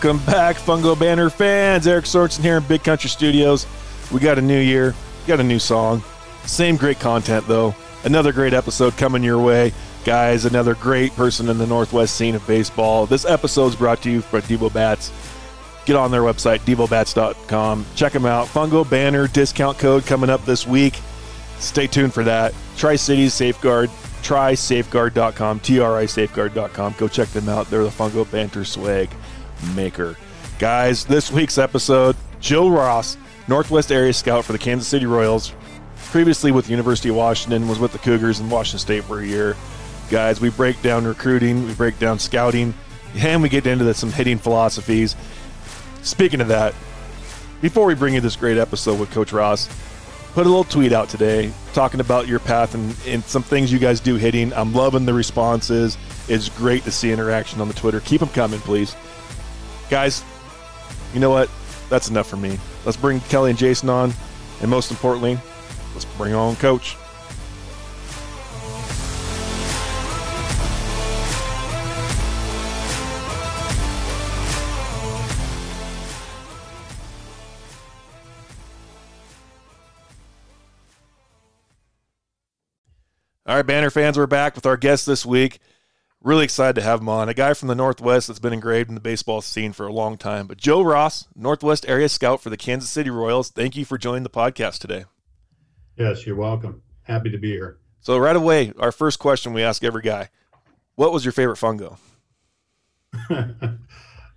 Welcome back, Fungo Banter fans. Eric Sorensen here in Big Country Studios. We got a new year, got a new song. Same great content, though. Another great episode coming your way. Guys, another great person in the Northwest scene of baseball. This episode is brought to you by Devo Bats. Get on their website, devobats.com. Check them out. Fungo Banter discount code coming up this week. Stay tuned for that. Tri Cities Safeguard, trisafeguard.com, T-R-I safeguard.com. Go check them out. They're the Fungo Banter swag maker. Guys, this week's episode, Joe Ross, Northwest Area Scout for the Kansas City Royals, previously with the University of Washington, was with the Cougars in Washington State for a year. Guys, we break down recruiting, we break down scouting, and we get into the, some hitting philosophies. Speaking of that, before we bring you this great episode with Coach Ross, put a little tweet out today talking about your path and, and some things you guys do hitting. I'm loving the responses. It's great to see interaction on the Twitter. Keep them coming, please. Guys, you know what? That's enough for me. Let's bring Kelly and Jason on, and most importantly, let's bring on Coach. All right, Banter fans, we're back with our guest this week. Really excited to have him on. A guy from the Northwest that's been engraved in the baseball scene for a long time. But Joe Ross, Northwest area scout for the Kansas City Royals, thank you for joining the podcast today. Yes, you're welcome. Happy to be here. So, right away, our first question we ask every guy What was your favorite fungo? uh,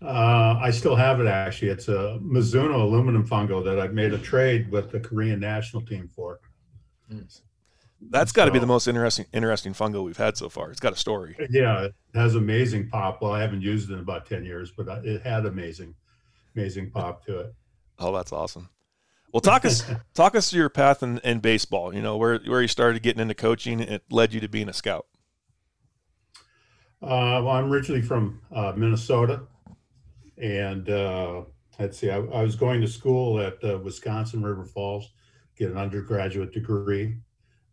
I still have it actually. It's a Mizuno aluminum fungo that I've made a trade with the Korean national team for. Mm. That's got to so, be the most interesting interesting fungo we've had so far. It's got a story. Yeah, it has amazing pop. Well, I haven't used it in about ten years, but it had amazing, amazing pop to it. Oh, that's awesome. Well, talk us talk us through your path in, in baseball. You know where where you started getting into coaching. It led you to being a scout. Uh, well, I'm originally from uh, Minnesota, and uh, let's see, I, I, was going to school at uh, Wisconsin River Falls, get an undergraduate degree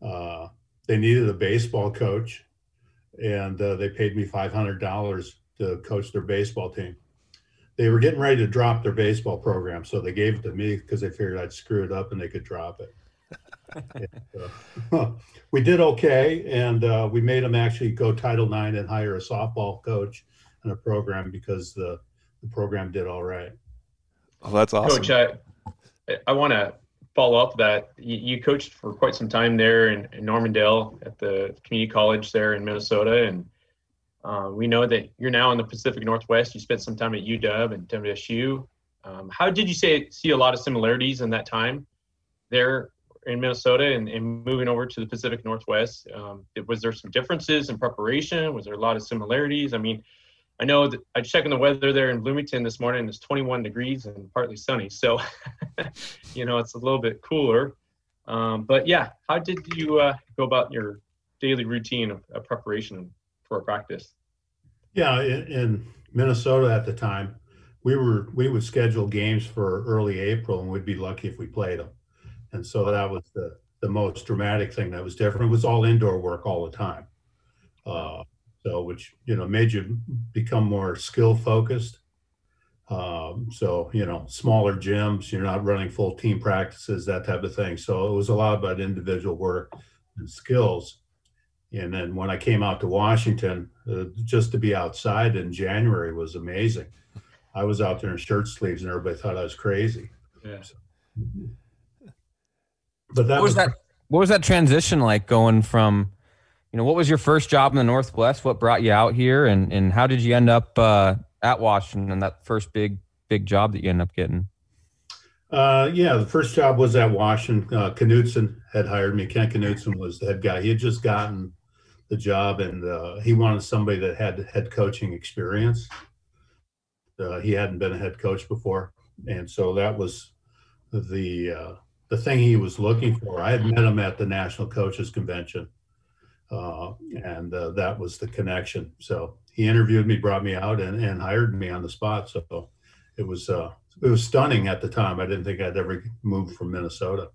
uh, they needed a baseball coach, and uh, they paid me five hundred dollars to coach their baseball team. They were getting ready to drop their baseball program, so they gave it to me because they figured I'd screw it up and they could drop it. and, uh, we did okay, and uh, we made them actually go Title IX and hire a softball coach and a program because the the program did all right. Oh, that's awesome, Coach. I I want to follow up that you, you, coached for quite some time there in, in, Normandale at the community college there in Minnesota, and uh, we know that you're now in the Pacific Northwest. You spent some time at UW and WSU. Um, how did you say see a lot of similarities in that time there in Minnesota and, and moving over to the Pacific Northwest? Um, was there some differences in preparation? Was there a lot of similarities? I mean, I know that I checked in the weather there in Bloomington this morning. It's 21 degrees and partly sunny. So, you know, it's a little bit cooler. Um, but yeah, how did you uh, go about your daily routine of, of preparation for a practice? Yeah, in, in, Minnesota at the time, we were we would schedule games for early April, and we'd be lucky if we played them. And so that was the the most dramatic thing that was different. It was all indoor work all the time. Uh, so which you know made you become more skill focused. Um, so you know, smaller gyms, you're not running full team practices, that type of thing. So it was a lot about individual work and skills. And then when I came out to Washington, uh, just to be outside in January was amazing. I was out there in shirt sleeves, and everybody thought I was crazy. Yeah. So, but that what was, was that. What was that transition like going from you know, what was your first job in the Northwest? What brought you out here, and and how did you end up uh, at Washington? And that first big big job that you ended up getting. Uh, yeah, the first job was at Washington. Uh, Knutson had hired me. Ken Knutson was the head guy. He had just gotten the job, and uh, he wanted somebody that had head coaching experience. Uh, he hadn't been a head coach before, and so that was the uh, the thing he was looking for. I had met him at the National Coaches Convention, uh, and uh, that was the connection. So he interviewed me, brought me out, and, and hired me on the spot. So it was uh, it was stunning at the time. I didn't think I'd ever move from Minnesota.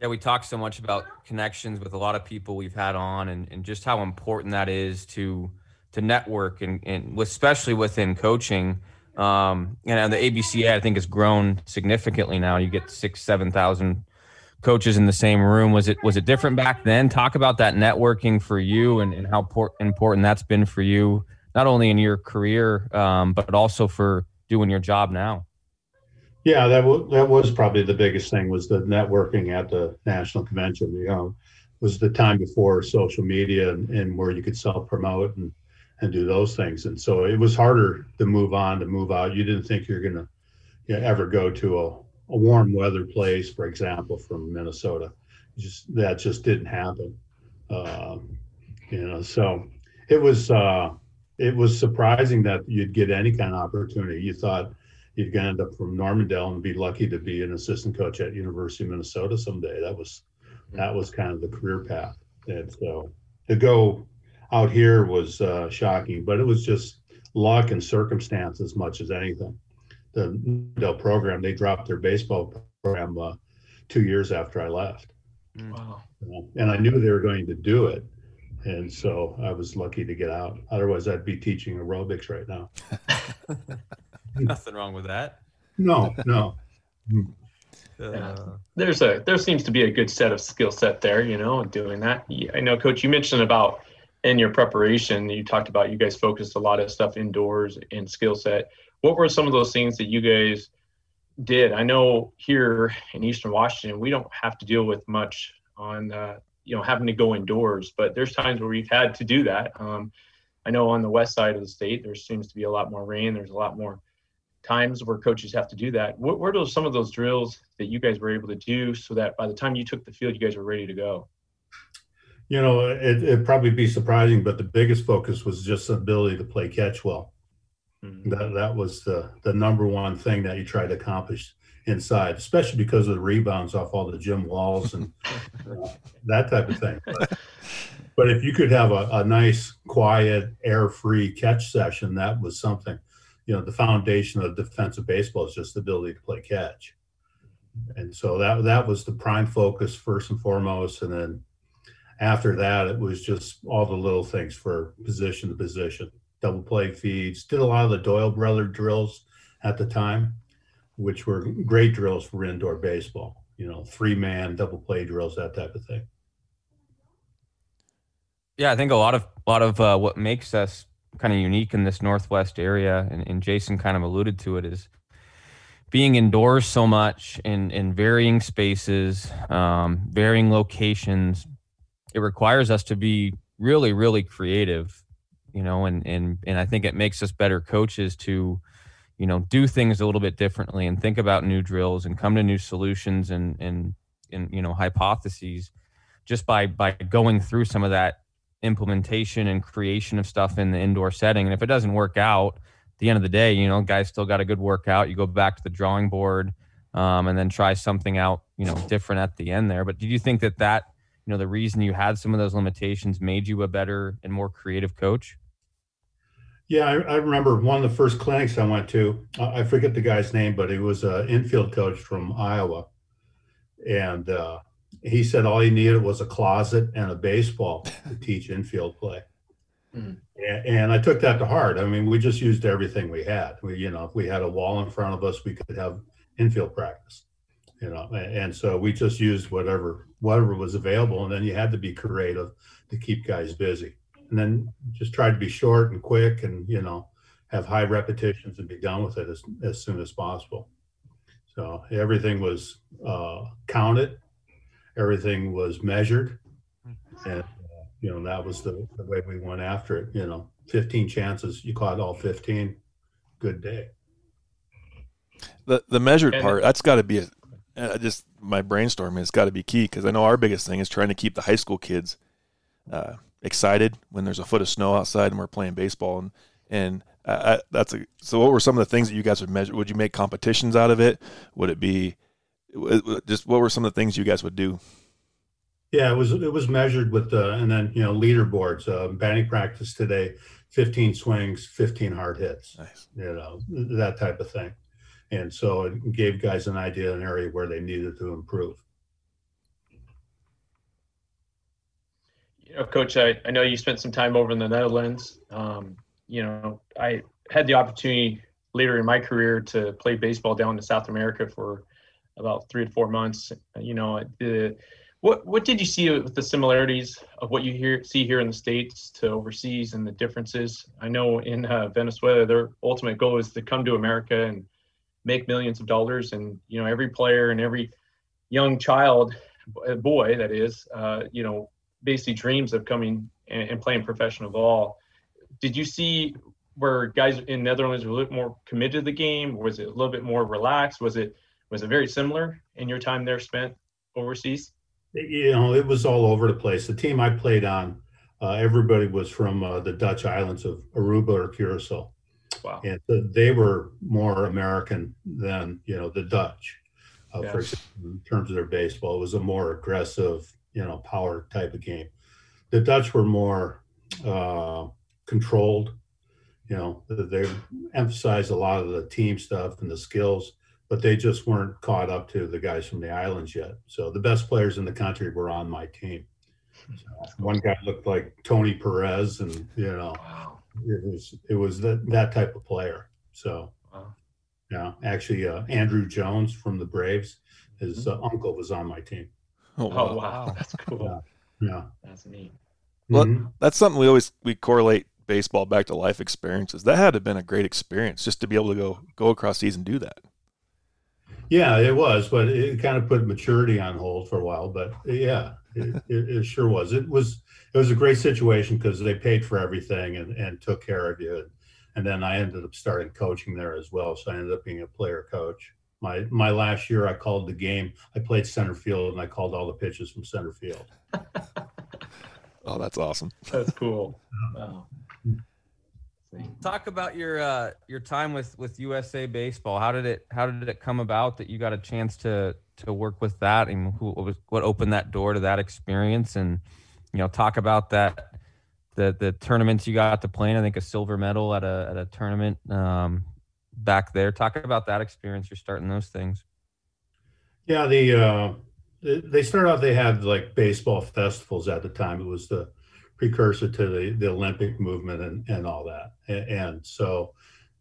Yeah, we talk so much about connections with a lot of people we've had on, and, and just how important that is to to network and, and especially within coaching. Um, and the ABCA I think has grown significantly now. You get six, seven thousand coaches in the same room. Was it was it different back then? Talk about that networking for you and, and how por- important that's been for you, not only in your career, um, but also for doing your job now. Yeah, that w- that was probably the biggest thing was the networking at the national convention. You know, was the time before social media and, and where you could self promote and and do those things. And so it was harder to move on, to move out. You didn't think you're going to you know, ever go to a, a warm weather place, for example, from Minnesota. Just that just didn't happen. Uh, you know, so it was uh, it was surprising that you'd get any kind of opportunity. You thought you'd end up from Normandale and be lucky to be an assistant coach at University of Minnesota someday. That was that was kind of the career path. And so to go out here was uh, shocking, but it was just luck and circumstance as much as anything. The Dell program, they dropped their baseball program uh, two years after I left. Mm. Wow. Uh, and I knew they were going to do it. And so I was lucky to get out. Otherwise, I'd be teaching aerobics right now. Nothing wrong with that. No, no. Mm. Uh, yeah. There's a there seems to be a good set of skill set there, you know, doing that. I know, Coach, you mentioned about in your preparation, you talked about you guys focused a lot of stuff indoors and skill set. What were some of those things that you guys did? I know here in Eastern Washington, we don't have to deal with much on uh, you know having to go indoors, but there's times where we've had to do that. Um, I know on the west side of the state, there seems to be a lot more rain. There's a lot more times where coaches have to do that. What were some of those drills that you guys were able to do so that by the time you took the field, you guys were ready to go? You know, it, it'd probably be surprising, but the biggest focus was just the ability to play catch well. Mm-hmm. That that was the the number one thing that you tried to accomplish inside, especially because of the rebounds off all the gym walls and uh, that type of thing. But, but if you could have a, a nice, quiet, air-free catch session, that was something you know the foundation of defensive baseball is just the ability to play catch and so that that was the prime focus first and foremost and then after that it was just all the little things for position to position double play feeds did a lot of the doyle brother drills at the time which were great drills for indoor baseball you know three man double play drills that type of thing yeah i think a lot of a lot of uh, what makes us kind of unique in this northwest area, and, and Jason kind of alluded to it, is being indoors so much in in varying spaces, um, varying locations. It requires us to be really, really creative, you know, and and and I think it makes us better coaches to, you know, do things a little bit differently and think about new drills and come to new solutions and and and you know hypotheses just by by going through some of that implementation and creation of stuff in the indoor setting. And if it doesn't work out, at the end of the day, you know, guys still got a good workout. You go back to the drawing board um, and then try something out, you know, different at the end there. But did you think that that, you know, the reason you had some of those limitations made you a better and more creative coach? Yeah, I, I remember one of the first clinics I went to. I forget the guy's name, but he was an infield coach from Iowa, and uh, he said all he needed was a closet and a baseball to teach infield play. Mm. And, and, I took that to heart. I mean, we just used everything we had. We, you know, if we had a wall in front of us, we could have infield practice. You know, and, and so we just used whatever whatever was available, and then you had to be creative to keep guys busy. And then just try to be short and quick, and you know, have high repetitions and be done with it as, as soon as possible. So everything was uh, counted everything was measured, mm-hmm. and uh, you know that was the, the way we went after it. You know, 15 chances, you caught all 15. Good day. The the measured part that's got to be a uh, just my brainstorming has got to be key because I know our biggest thing is trying to keep the high school kids uh, excited when there's a foot of snow outside and we're playing baseball and and uh, that's a so what were some of the things that you guys would measure would you make competitions out of it would it be just what were some of the things you guys would do? Yeah, it was it was measured with the and then you know leaderboards. Uh, batting practice today, fifteen swings, fifteen hard hits. Nice. You know that type of thing, and so it gave guys an idea, an area where they needed to improve. you know, Coach, I, I know you spent some time over in the Netherlands. Um, you know, I had the opportunity later in my career to play baseball down in South America for about three to four months. You know, the what what did you see with the similarities of what you hear see here in the states to overseas and the differences? I know in uh, Venezuela, their ultimate goal is to come to America and make millions of dollars, and you know, every player and every young child, boy that is, uh, you know, basically dreams of coming and, and playing professional ball. Did you see where guys in Netherlands were a little bit more committed to the game? Was it a little bit more relaxed? Was it was it very similar in your time there spent overseas? You know, it was all over the place. The team I played on, uh, everybody was from uh, the Dutch islands of Aruba or Curacao. Wow. And they were more American than, you know, the Dutch, uh, for example, in terms of their baseball. It was a more aggressive, you know, power type of game. The Dutch were more uh, controlled. You know, they emphasized a lot of the team stuff and the skills but they just weren't caught up to the guys from the islands yet. So the best players in the country were on my team. So one guy looked like Tony Perez, and you know, wow. it was it was that that type of player. So, wow. yeah, actually, uh, Andruw Jones from the Braves, his uh, uncle was on my team. Oh wow, oh, wow. that's cool. Yeah. yeah. that's neat. Well, mm-hmm. that's something we always we correlate baseball back to life experiences. That had to have been a great experience just to be able to go go across seas and do that. Yeah, it was, but it kind of put maturity on hold for a while. But yeah, it, it, it sure was. It was it was a great situation because they paid for everything and, and took care of you. And then I ended up starting coaching there as well. So I ended up being a player coach. My my last year, I called the game. I played center field and I called all the pitches from center field. oh, that's awesome. That's cool. Wow. Talk about your uh, your time with with USA Baseball. How did it How did it come about that you got a chance to to work with that, and who was what opened that door to that experience? And you know, talk about that the the tournaments you got to play in. I think a silver medal at a at a tournament um, back there. Talk about that experience. You're starting those things. Yeah, the uh, they started out. They had like baseball festivals at the time. It was the precursor to the, the Olympic movement and, and all that. And, and so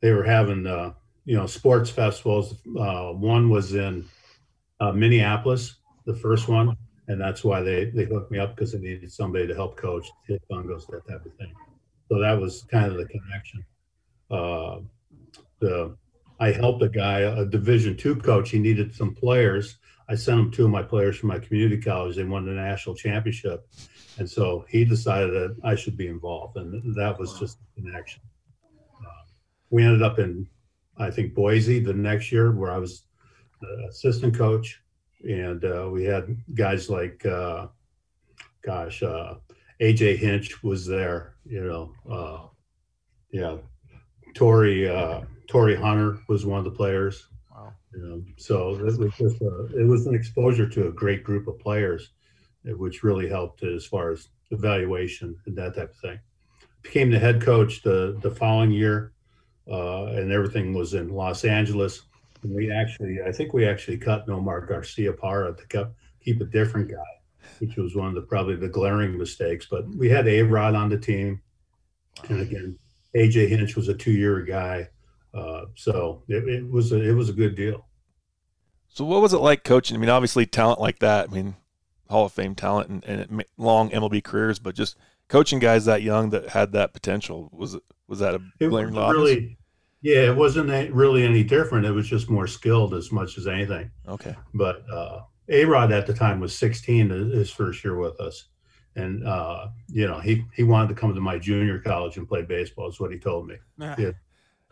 they were having, uh, you know, sports festivals. Uh, one was in uh, Minneapolis, the first one. And that's why they, they hooked me up because they needed somebody to help coach, hit fungos, that type of thing. So that was kind of the connection. I helped a guy, a Division two coach. He needed some players. I sent him two of my players from my community college. They won the national championship, and so he decided that I should be involved, and that was just an action. Uh, we ended up in, I think, Boise the next year, where I was assistant coach, and uh, we had guys like, uh, gosh, uh, AJ Hinch was there, you know, uh, yeah, Torii Torii Hunter was one of the players. Wow. Know, so it was just a, it was an exposure to a great group of players which really helped as far as evaluation and that type of thing. Became the head coach the the following year, uh, and everything was in Los Angeles. And we actually, I think we actually cut Nomar Garciaparra to keep, keep a different guy, which was one of the probably the glaring mistakes. But we had A Rod on the team, and again, AJ Hinch was a two year guy, uh, so it, it was a, it was a good deal. So what was it like coaching? I mean, obviously talent like that. I mean, Hall of Fame talent and, and long MLB careers, but just coaching guys that young that had that potential was was that a glaring loss? Really, yeah, it wasn't really any different. It was just more skilled as much as anything. Okay, but uh, A Rod at the time was 16 his first year with us, and uh, you know he he wanted to come to my junior college and play baseball. Is what he told me. Yeah.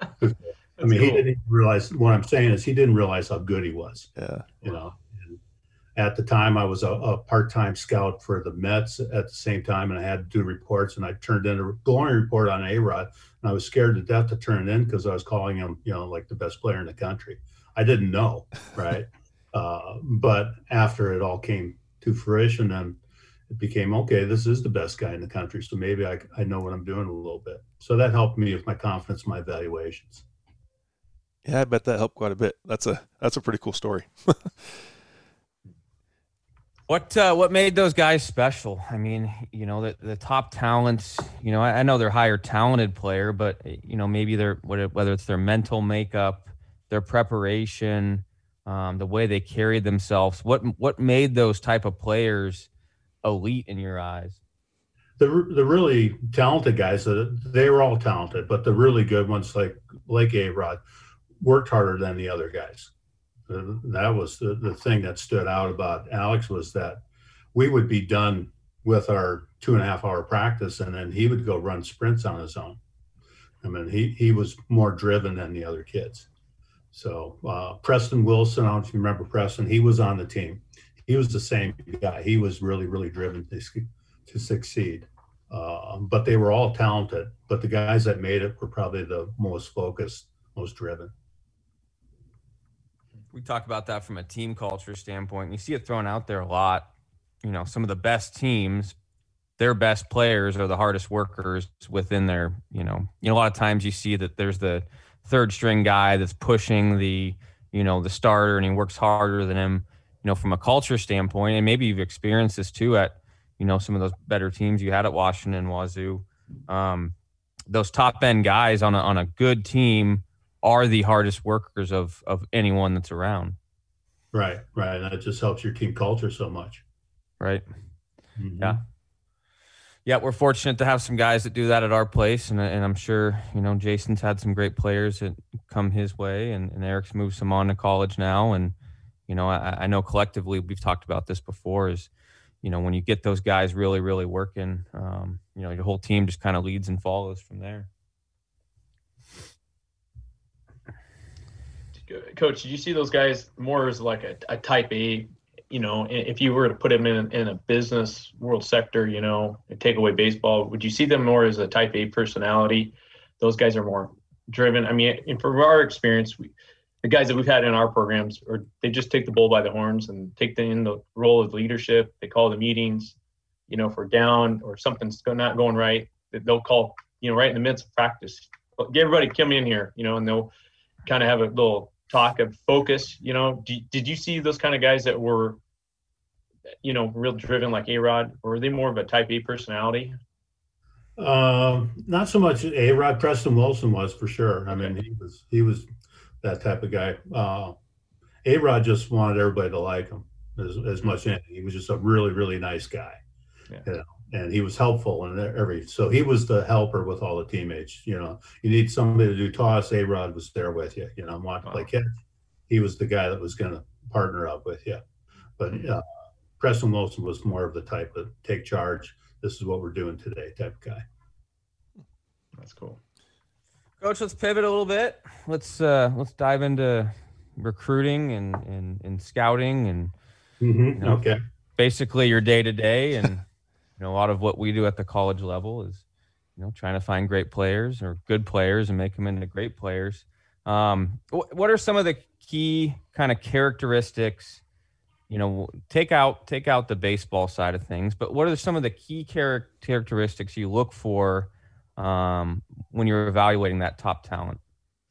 I mean, cool. he didn't realize what I'm saying is he didn't realize how good he was. Yeah, you know, at the time I was a, a, part-time scout for the Mets at the same time, and I had to do reports. And I turned in a glowing report on A Rod, and I was scared to death to turn it in because I was calling him, you know, like the best player in the country. I didn't know, right? uh, but after it all came to fruition, then it became okay. This is the best guy in the country, so maybe I, I know what I'm doing a little bit. So that helped me with my confidence, my evaluations. Yeah, I bet that helped quite a bit. That's a that's a pretty cool story. What uh, what made those guys special? I mean, you know, the, the top talents. You know, I, I know they're higher talented player, but you know, maybe they're whether it's their mental makeup, their preparation, um, the way they carried themselves. What what made those type of players elite in your eyes? The the really talented guys, they were all talented, but the really good ones like like A Rod worked harder than the other guys that was the, the thing that stood out about Alex was that we would be done with our two and a half hour practice and then he would go run sprints on his own. I mean, he, he was more driven than the other kids. So uh, Preston Wilson, I don't know if you remember Preston, he was on the team. He was the same guy. He was really, really driven to, to succeed. Uh, but they were all talented. But the guys that made it were probably the most focused, most driven we talk about that from a team culture standpoint. You see it thrown out there a lot. You know, some of the best teams, their best players are the hardest workers within their, you know, you know, a lot of times you see that there's the third string guy that's pushing the, you know, the starter and he works harder than him, you know, from a culture standpoint. And maybe you've experienced this too at, you know, some of those better teams you had at Washington, Wazoo. Um, those top end guys on a, on a good team are the hardest workers of of anyone that's around. Right, right. And that just helps your team culture so much. Right. Mm-hmm. Yeah. Yeah, we're fortunate to have some guys that do that at our place, and, and I'm sure you know Jason's had some great players that come his way, and, and Eric's moved some on to college now, and you know I, I know collectively we've talked about this before is you know when you get those guys really really working, um, you know your whole team just kind of leads and follows from there. coach, did you see those guys more as like a, a type A? You know, if you were to put them in in a business world sector, you know, take away baseball, would you see them more as a type A personality? Those guys are more driven. I mean, and from our experience, we, the guys that we've had in our programs, or they just take the bull by the horns and take the in the role of leadership. They call the meetings. You know, if we're down or something's not going right, they'll call. You know, right in the midst of practice, get everybody come in here. You know, and they'll kind of have a little talk of focus. You know, did, did you see those kind of guys that were, you know, real driven like A Rod? Or were they more of a type A personality? Um, not so much A Rod. Preston Wilson was for sure. I mean, he was he was that type of guy. Uh, a Rod just wanted everybody to like him as, as much. As he was just a really really nice guy. Yeah. You know? and he was helpful in every so he was the helper with all the teammates you know you need somebody to do toss a rod was there with you you know want to play catch he was the guy that was going to partner up with you but uh, preston wilson was more of the type of take charge this is what we're doing today type of guy that's cool coach let's pivot a little bit let's uh let's dive into recruiting and and, and scouting and mm-hmm. you know, okay basically your day to day and you know, a lot of what we do at the college level is, you know, trying to find great players or good players and make them into great players. Um, what are some of the key kind of characteristics? You know, take out take out the baseball side of things, but what are some of the key char- characteristics you look for um, when you're evaluating that top talent?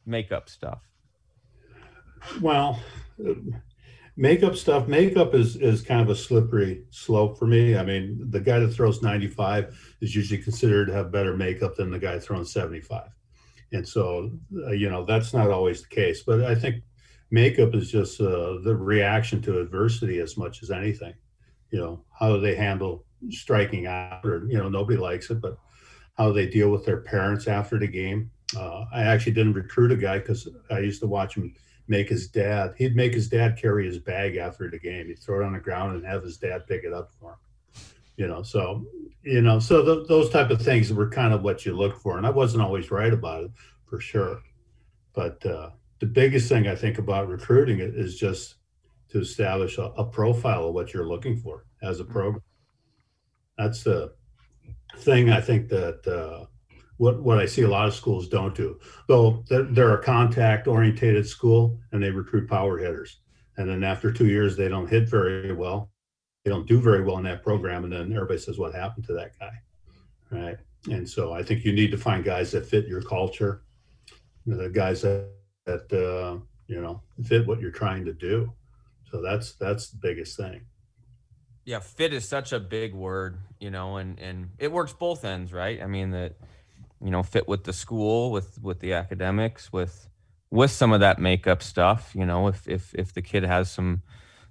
Makeup stuff. Well, makeup stuff makeup is is kind of a slippery slope for me i mean the guy that throws 95 is usually considered to have better makeup than the guy throwing 75 and so uh, you know that's not always the case but i think makeup is just uh, the reaction to adversity as much as anything you know how do they handle striking out or you know nobody likes it but how they deal with their parents after the game uh, i actually didn't recruit a guy because i used to watch him make his dad, he'd make his dad carry his bag after the game. He'd throw it on the ground and have his dad pick it up for him. You know, so, you know, so th- those type of things were kind of what you look for. And I wasn't always right about it for sure. But uh, the biggest thing I think about recruiting is just to establish a, a profile of what you're looking for as a program. That's the thing I think that uh, what, what I see a lot of schools don't do. Though they're, a contact orientated school and they recruit power hitters. And then after two years, they don't hit very well. They don't do very well in that program. And then everybody says, what happened to that guy? Right. And so I think you need to find guys that fit your culture, the guys that, that uh, you know, fit what you're trying to do. So that's, that's the biggest thing. Yeah, fit is such a big word, you know, and and it works both ends, right? I mean that you know, fit with the school, with with the academics, with with some of that makeup stuff, you know, if if if the kid has some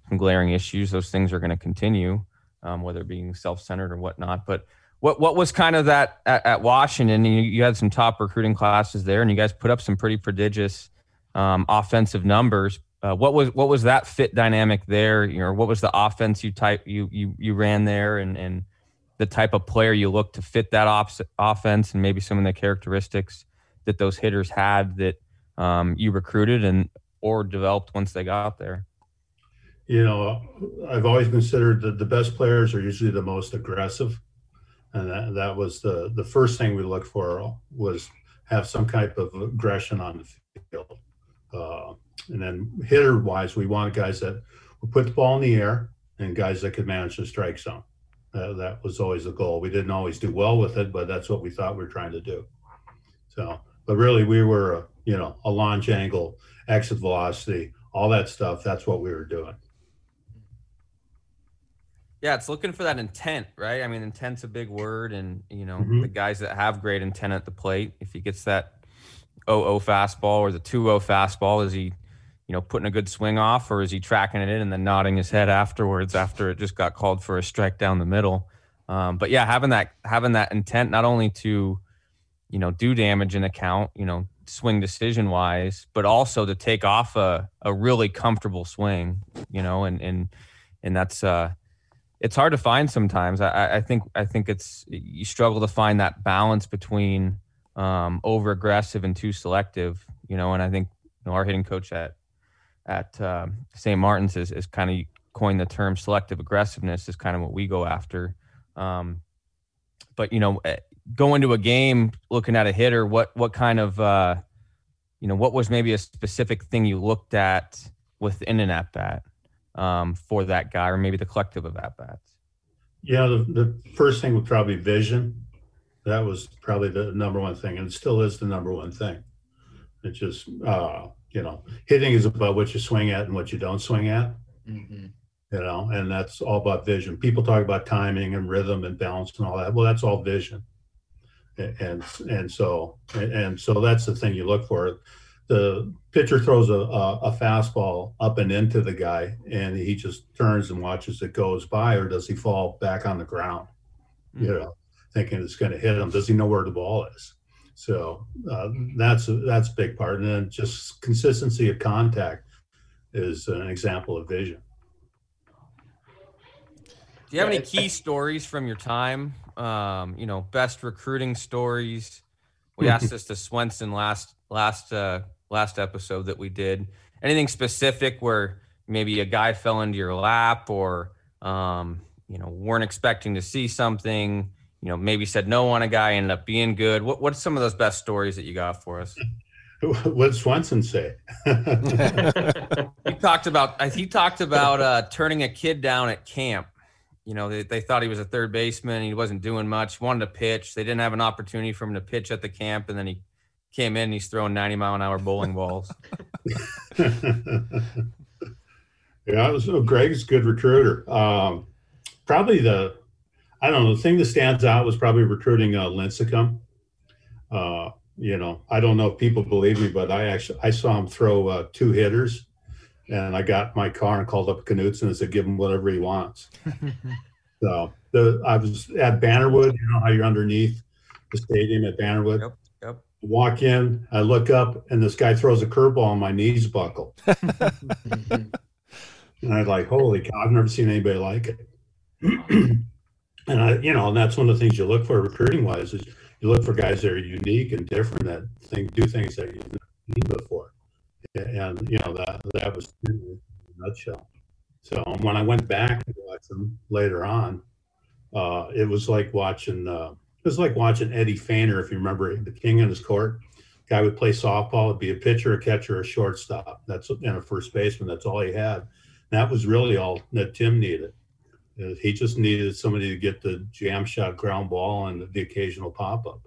some glaring issues, those things are going to continue, um, whether being self-centered or whatnot. But what what was kind of that at, at Washington? You, you, had some top recruiting classes there, and you guys put up some pretty prodigious um, offensive numbers. Uh, what was what was that fit dynamic there? You know, what was the offense you type you you you ran there, and and the type of player you look to fit that offense, and maybe some of the characteristics that those hitters had that um, you recruited and or developed once they got there. You know, I've always considered that the best players are usually the most aggressive, and that, that was the the first thing we looked for was have some type of aggression on the field. Uh, and then hitter wise, we wanted guys that would put the ball in the air and guys that could manage the strike zone. Uh, that was always the goal. We didn't always do well with it, but that's what we thought we were trying to do. So, but really, we were, uh, you know, a launch angle, exit velocity, all that stuff. That's what we were doing. Yeah, it's looking for that intent, right? I mean, intent's a big word, and you know, mm-hmm. the guys that have great intent at the plate, if he gets that 0-0 fastball or the 2-0 fastball, is he, you know, putting a good swing off, or is he tracking it in and then nodding his head afterwards after it just got called for a strike down the middle? Um, but yeah, having that having that intent not only to, you know, do damage in a count, you know, swing decision wise, but also to take off a, a really comfortable swing, you know, and and and that's uh it's hard to find sometimes. I, I think I think it's you struggle to find that balance between um, over aggressive and too selective. You know, and I think you know, our hitting coach at at um, St. Martin's is, is kind of coined the term selective aggressiveness is kind of what we go after. Um, but you know, eh, go into a game looking at a hitter, what what kind of uh, you know what was maybe a specific thing you looked at within an at bat? um, for that guy, or maybe the collective of at bats? Yeah, the, the first thing would probably vision. That was probably the number one thing, and it still is the number one thing. It just, uh, you know, hitting is about what you swing at and what you don't swing at. Mm-hmm. You know, and that's all about vision. People talk about timing and rhythm and balance and all that. Well, that's all vision. And and so and, so that's the thing you look for the pitcher throws a, a, a, fastball up and into the guy and he just turns and watches it goes by or does he fall back on the ground mm-hmm. you know thinking it's going to hit him does he know where the ball is so uh, that's a, that's a big part and then just consistency of contact is an example of vision do you have any key stories from your time um, you know best recruiting stories we asked this to swenson last last uh, last episode that we did. Anything specific where maybe a guy fell into your lap or um, you know weren't expecting to see something? You know, maybe said no on a guy, ended up being good. What what's some of those best stories that you got for us? What did Swenson say? he talked about he talked about uh, turning a kid down at camp. You know, they, they thought he was a third baseman. He wasn't doing much. Wanted to pitch. They didn't have an opportunity for him to pitch at the camp, and then he came in, and he's throwing 90 mile an hour bowling balls. yeah, so Greg's a good recruiter. Um, probably the, I don't know, the thing that stands out was probably recruiting uh, Lincecum. Uh, you know, I don't know if people believe me, but I actually I saw him throw uh, two hitters, and I got my car and called up Knutson and said, "Give him whatever he wants." so the I was at Bannerwood. You know how you're underneath the stadium at Bannerwood. Yep walk in, I look up, and this guy throws a curveball, and my knees buckle. and I'm like, holy cow, I've never seen anybody like it. and I, you know, and that's one of the things you look for recruiting wise is you look for guys that are unique and different that think do things that you've never seen before. And you know that that was in a nutshell. So when I went back to watch them later on, uh, it was like watching. Uh, it was like watching Eddie Feigner, if you remember the King in his court. Guy would play softball, it'd be a pitcher, a catcher, a shortstop. That's and a first baseman. That's all he had. That was really all that Tim needed. He just needed somebody to get the jam shot ground ball and the occasional pop up.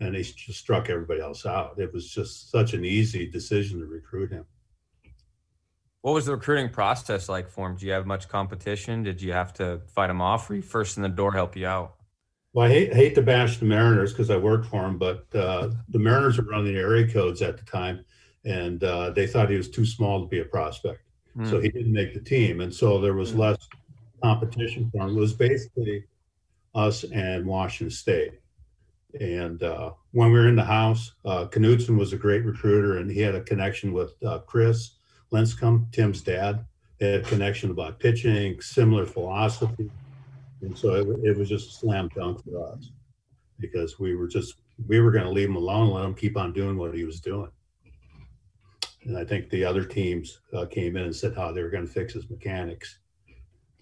And he just struck everybody else out. It was just such an easy decision to recruit him. What was the recruiting process like for him? Do you have much competition? Did you have to fight him off? Or you first in the door help you out? Well, I hate, hate to bash the Mariners because I worked for them, but uh, the Mariners were running area codes at the time, and uh, they thought he was too small to be a prospect, Hmm. so he didn't make the team, and so there was Hmm. less competition for him. Was basically us and Washington State. And uh, when we were in the house, uh, Knutson was a great recruiter, and he had a connection with uh, Chris Lincecum, Tim's dad. They had a connection about pitching, similar philosophy. And so it, it was just a slam dunk for us because we were just, we were going to leave him alone, let him keep on doing what he was doing. And I think the other teams uh, came in and said how they were going to fix his mechanics.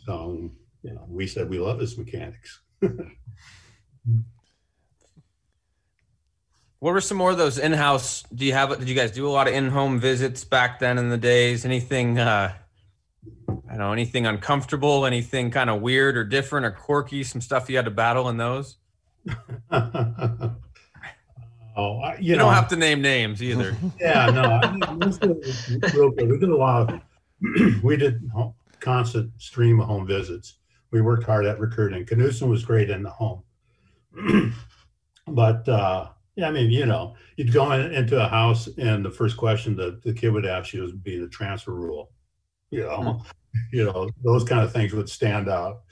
So, you know, we said we love his mechanics. What were some more of those in-house? Do you have? Did you guys do a lot of in-home visits back then in the days? Anything? Uh, I don't know. Anything uncomfortable? Anything kind of weird or different or quirky? Some stuff you had to battle in those. oh, I, you, You, know, don't have to name names either. yeah, no, I mean, most of it was real good. We did a lot of, we did constant stream of home visits. We worked hard at recruiting. Knutson was great in the home. but, uh, yeah, I mean, you know, you'd go in, into a house and the first question that the kid would ask you would be the transfer rule. You know, you know, those kind of things would stand out,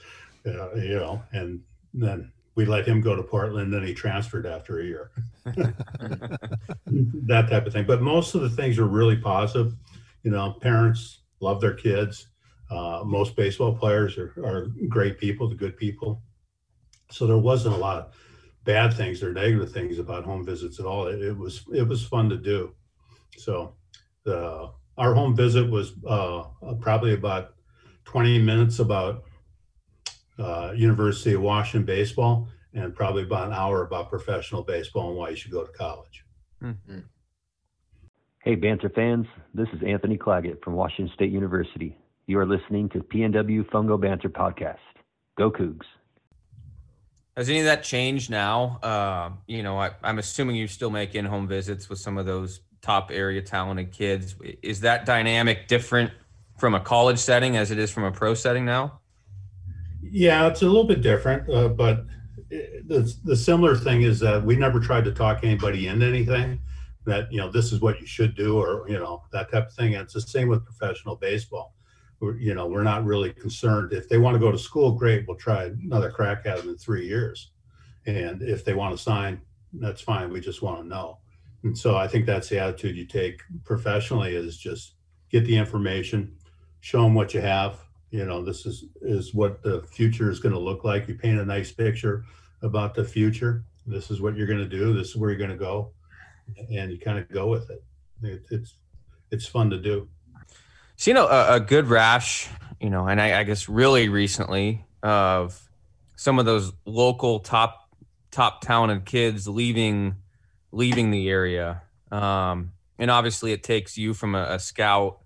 uh, you know, and then we let him go to Portland, then he transferred after a year that type of thing. But most of the things are really positive. You know, parents love their kids. Uh, most baseball players are, are great people, the good people. So there wasn't a lot of bad things or negative things about home visits at all. It, it was it was fun to do. So the our home visit was uh, probably about 20 minutes about uh, University of Washington baseball and probably about an hour about professional baseball and why you should go to college. Hey, Banter fans, this is Anthony Claggett from Washington State University. You are listening to PNW Fungo Banter Podcast. Go Cougs. Has any of that changed now? Uh, you know, I, I'm assuming you still make in-home visits with some of those top area talented kids. Is that dynamic different from a college setting as it is from a pro setting now? Yeah, it's a little bit different, uh, but it, the, the similar thing is that we never tried to talk anybody into anything that, you know, this is what you should do or, you know, that type of thing. And it's the same with professional baseball. You know, we're not really concerned. If they want to go to school, great, we'll try another crack at them in three years. And if they want to sign, that's fine. We just want to know. And so I think that's the attitude you take professionally is just get the information, show them what you have, you know this is is what the future is going to look like you paint a nice picture about the future this is what you're going to do this is where you're going to go and you kind of go with it. it it's it's fun to do Seen a, a good rash, you know, and I, I guess really recently of some of those local top top talented kids leaving leaving the area. Um, and obviously, it takes you from a, a scout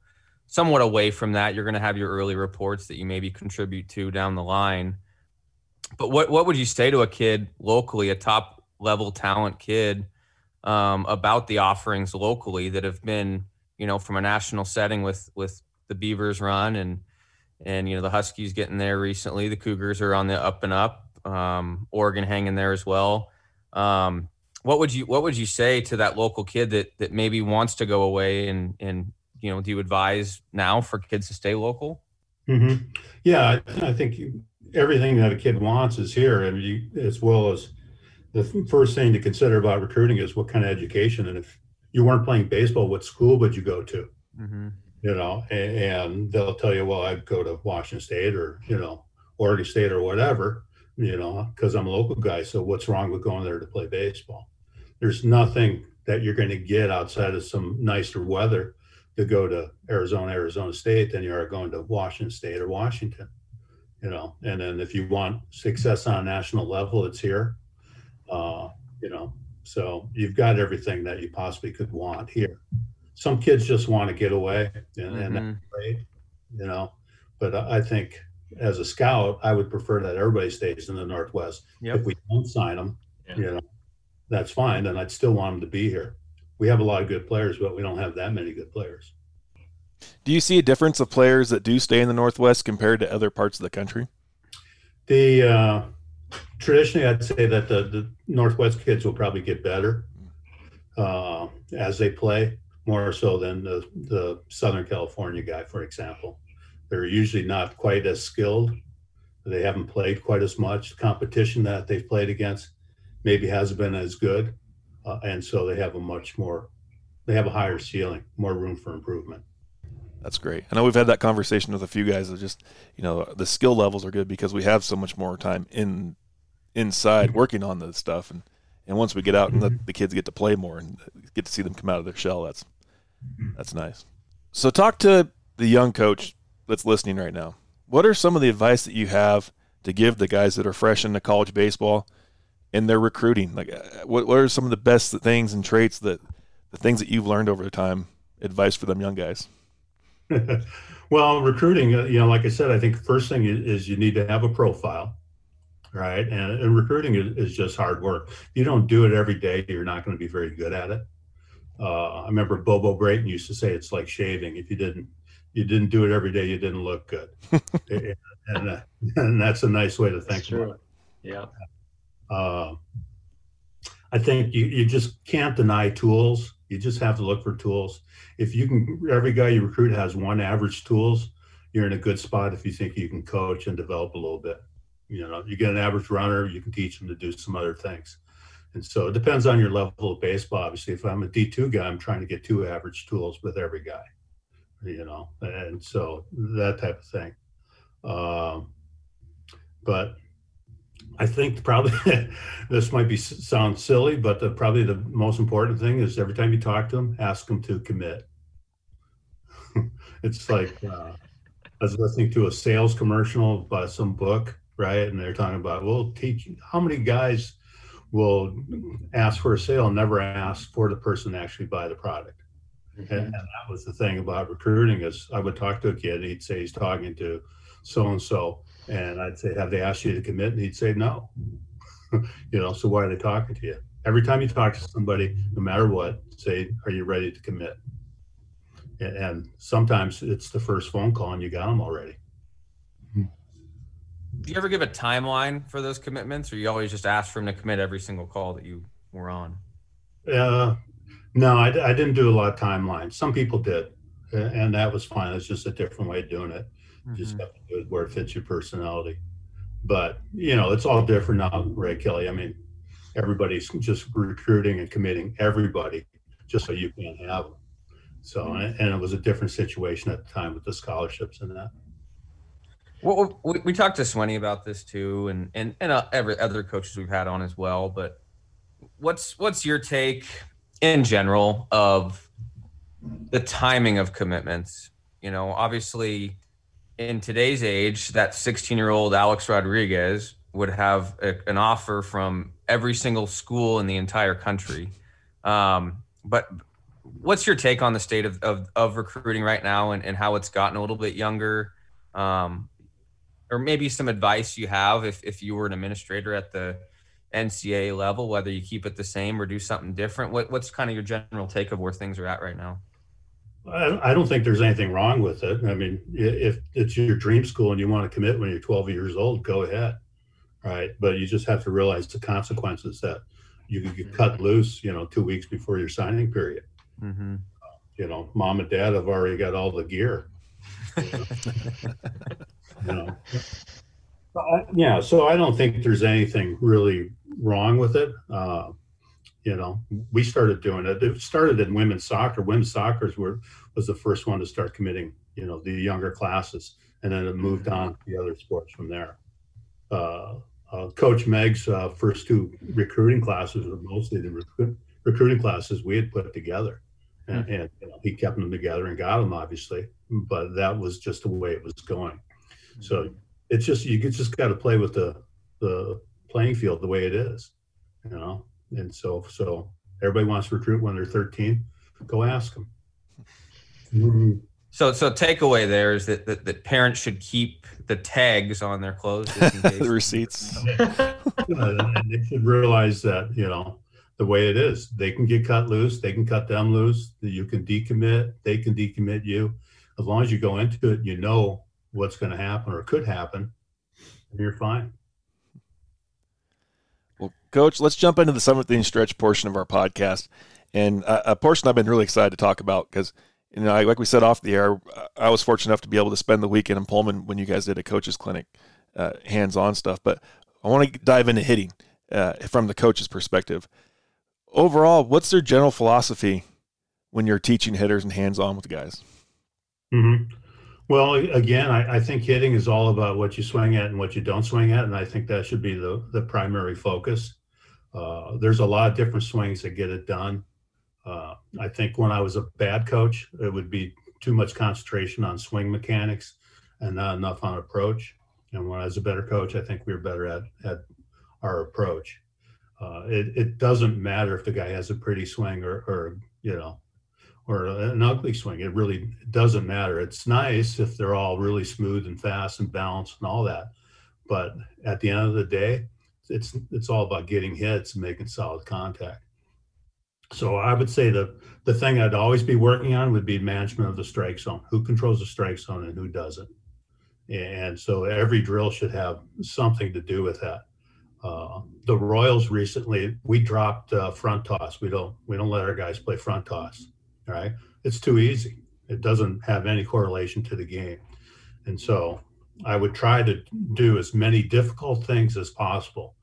somewhat away from that. You're going to have your early reports that you maybe contribute to down the line. But what what would you say to a kid locally, a top level talent kid, um, about the offerings locally that have been, you know, from a national setting with with the Beavers run and and you know the Huskies getting there recently. The Cougars are on the up and up. Um, Oregon hanging there as well. Um, what would you what would you say to that local kid that that maybe wants to go away and and you know do you advise now for kids to stay local? Mm-hmm. Yeah, I, I think you, everything that a kid wants is here, and you, as well as the first thing to consider about recruiting is what kind of education. And if you weren't playing baseball, what school would you go to? Mm-hmm. You know, and, and they'll tell you, well, I'd go to Washington State or you know Oregon State or whatever. You know, because I'm a local guy. So what's wrong with going there to play baseball? There's nothing that you're going to get outside of some nicer weather to go to Arizona, Arizona State than you are going to Washington State or Washington. You know, and then if you want success on a national level, it's here. Uh, you know, so you've got everything that you possibly could want here. Some kids just want to get away, and, and Mhm. that's great. You know, but I I think as a scout, I would prefer that everybody stays in the Northwest. Yep. If we don't sign them, Yeah. you know, that's fine. And I'd still want them to be here. We have a lot of good players, but we don't have that many good players. Do you see a difference of players that do stay in the Northwest compared to other parts of the country? The uh, traditionally, I'd say that the, the Northwest kids will probably get better uh, as they play more so than the, the Southern California guy, for example. They're usually not quite as skilled. They haven't played quite as much. Competition that they've played against maybe hasn't been as good. Uh, and so they have a much more, they have a higher ceiling, more room for improvement. That's great. I know we've had that conversation with a few guys that just, you know, the skill levels are good because we have so much more time in inside working on the stuff and and once we get out and the kids get to play more and get to see them come out of their shell, that's that's nice. So talk to the young coach that's listening right now. What are some of the advice that you have to give the guys that are fresh into college baseball in their recruiting? Like, uh, what, what are some of the best things and traits that the things that you've learned over time? Advice for them young guys. well, recruiting, uh, you know, like I said, I think first thing is you need to have a profile, right? And, and recruiting is, is, just hard work. You don't do it every day, you're not going to be very good at it. Uh, I remember Bobo Brayton used to say it's like shaving. If you didn't you didn't do it every day, you didn't look good. and, uh, and that's a nice way to think about it. Yeah. Uh, I think you, you just can't deny tools. You just have to look for tools. If you can, every guy you recruit has one average tools. You're in a good spot if you think you can coach and develop a little bit. You know, you get an average runner, you can teach them to do some other things. And so it depends on your level of baseball. Obviously, if I'm a D2 guy, I'm trying to get two average tools with every guy, you know, and so that type of thing. Um, but I think probably this might be sound silly, but the, probably the most important thing is every time you talk to them, ask them to commit. it's like uh, I was listening to a sales commercial by some book, right? And they're talking about, well, teach how many guys will ask for a sale and never ask for the person to actually buy the product. Mm-hmm. And, and, that was the thing about recruiting is I would talk to a kid, he'd say he's talking to so and so, and I'd say, "Have they asked you to commit?" And he'd say, "No." you know, so why are they talking to you? Every time you talk to somebody, no matter what, say, "Are you ready to commit?" And, and sometimes it's the first phone call, and you got them already. Do you ever give a timeline for those commitments, or you always just ask for them to commit every single call that you were on? Uh, no, I, I didn't do a lot of timelines. Some people did, and that was fine. It's just a different way of doing it. Mm-hmm. Just have to do it where it fits your personality. But you know, it's all different now, Ray Kelly. I mean, everybody's just recruiting and committing everybody just so you can have them. So, mm-hmm. and it was a different situation at the time with the scholarships and that. Well, we, we talked to Swenny about this too, and and and uh, every other coaches we've had on as well. But what's what's your take in general of the timing of commitments? You know, obviously, in today's age, that 16 year old Alex Rodriguez would have a, an offer from every single school in the entire country. Um, but what's your take on the state of, of, of recruiting right now and, and how it's gotten a little bit younger? Um, or maybe some advice you have if, if you were an administrator at the NCAA level, whether you keep it the same or do something different? What, what's kind of your general take of where things are at right now? I don't think there's anything wrong with it. I mean, if it's your dream school and you want to commit when you're 12 years old, go ahead. Right. But you just have to realize the consequences that you could get cut loose, you know, two weeks before your signing period. Mm-hmm. You know, mom and dad have already got all the gear. you know. yeah. So I don't think there's anything really wrong with it. Uh, you know, we started doing it. It started in women's soccer. Women's soccer were, was the first one to start committing, you know, the younger classes, and then it moved mm-hmm. on to the other sports from there. Uh, uh, Coach Meggs' uh, first two recruiting classes were mostly the recruit, recruiting classes we had put together, and, mm-hmm. and you know, he kept them together and got them obviously, but that was just the way it was going. So it's just you just got to play with the the playing field the way it is, you know? And so so everybody wants to recruit when they're 13 go ask them mm-hmm. so so takeaway there is that, that, that parents should keep the tags on their clothes the receipts. And they should realize that you know the way it is. They can get cut loose they can cut them loose you can decommit they can decommit you. As long as you go into it, you know what's going to happen or could happen, and you're fine. Well, Coach, let's jump into the seventh inning stretch portion of our podcast, and a, a portion I've been really excited to talk about because you know, I, like we said off the air, I was fortunate enough to be able to spend the weekend in Pullman when you guys did a coaches clinic, uh, hands-on stuff. But I want to dive into hitting uh, from the coach's perspective. Overall, what's their general philosophy when you're teaching hitters and hands-on with guys? Mm-hmm. Well, again, I, I, think hitting is all about what you swing at and what you don't swing at, and I think that should be the the primary focus. Uh, there's a lot of different swings that get it done. Uh, I think when I was a bad coach, it would be too much concentration on swing mechanics and not enough on approach. And when I was a better coach, I think we were better at, at our approach. Uh, it, it doesn't matter if the guy has a pretty swing or, or you know, or an ugly swing. It really doesn't matter. It's nice if they're all really smooth and fast and balanced and all that. But at the end of the day, it's it's all about getting hits and making solid contact. So I would say the the thing I'd always be working on would be management of the strike zone. Who controls the strike zone and who doesn't? And so every drill should have something to do with that. Uh, the Royals recently we dropped uh, front toss. We don't we don't let our guys play front toss. All right, it's too easy. It doesn't have any correlation to the game, and so I would try to do as many difficult things as possible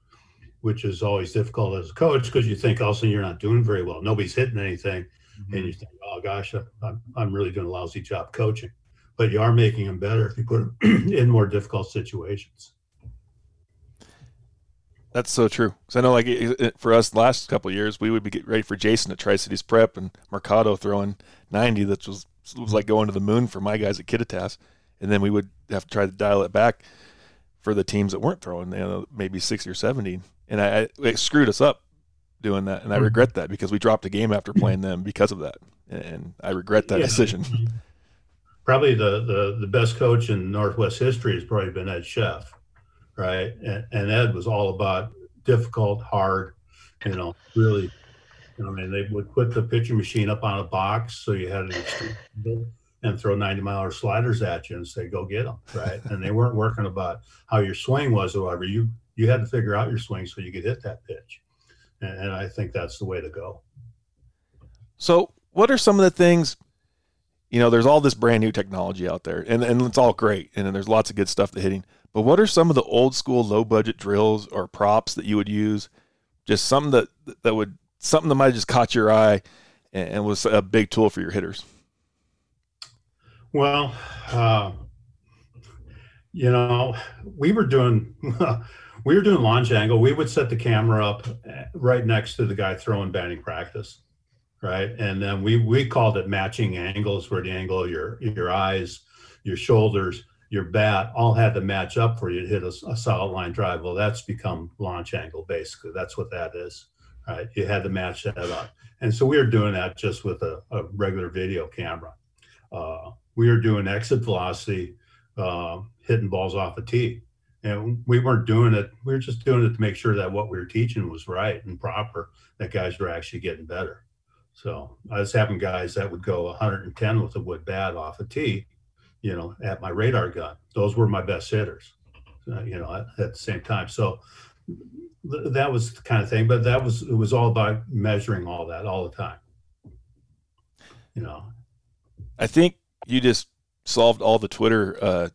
which is always difficult as a coach because you think also you're not doing very well. Nobody's hitting anything, mm-hmm. and you think, oh gosh, I'm, I'm really doing a lousy job coaching. But you are making them better if you put them in more difficult situations. That's so true. Because I know, like for us, last couple years, we would be getting ready for Jason at Tri Cities Prep and Mercado throwing 90. That was was like going to the moon for my guys at Kittitas, and then we would have to try to dial it back for the teams that weren't throwing, you know, maybe 60 or 70 and I, I it screwed us up doing that, and I mm-hmm. regret that because we dropped a game after playing them because of that, and I regret that yeah. decision. Probably the, the the best coach in Northwest history has probably been Ed Cheff, right? And, and Ed was all about difficult, hard, you know, really. You know, I mean, they would put the pitching machine up on a box so you had an and throw 90 mile sliders at you and say, go get them. Right. and they weren't working about how your swing was or whatever. You you had to figure out your swing so you could hit that pitch. And, and I think that's the way to go. So, what are some of the things? You know, there's all this brand new technology out there, and, and it's all great, and there's lots of good stuff to hitting. But what are some of the old school, low budget drills or props that you would use? Just something that that would something that might have just caught your eye and, and was a big tool for your hitters. Well, uh, you know, we were doing we were doing launch angle. We would set the camera up eh, right next to the guy throwing batting practice, right? And then we we called it matching angles, where the angle of your your eyes, your shoulders, your bat all had to match up for you to hit a, a solid line drive. Well, that's become launch angle basically. That's what that is, right? You had to match that up, and so we were doing that just with a, a regular video camera. Uh, we were doing exit velocity, uh, hitting balls off a tee and we weren't doing it. We were just doing it to make sure that what we were teaching was right and proper, that guys were actually getting better. So I was having guys that would go 110 with a wood bat off a tee, you know, at my radar gun. Those were my best hitters, uh, you know, at, at, the same time. So th- that was the kind of thing, but that was, it was all about measuring all that all the time. You know, I think you just solved all the Twitter uh,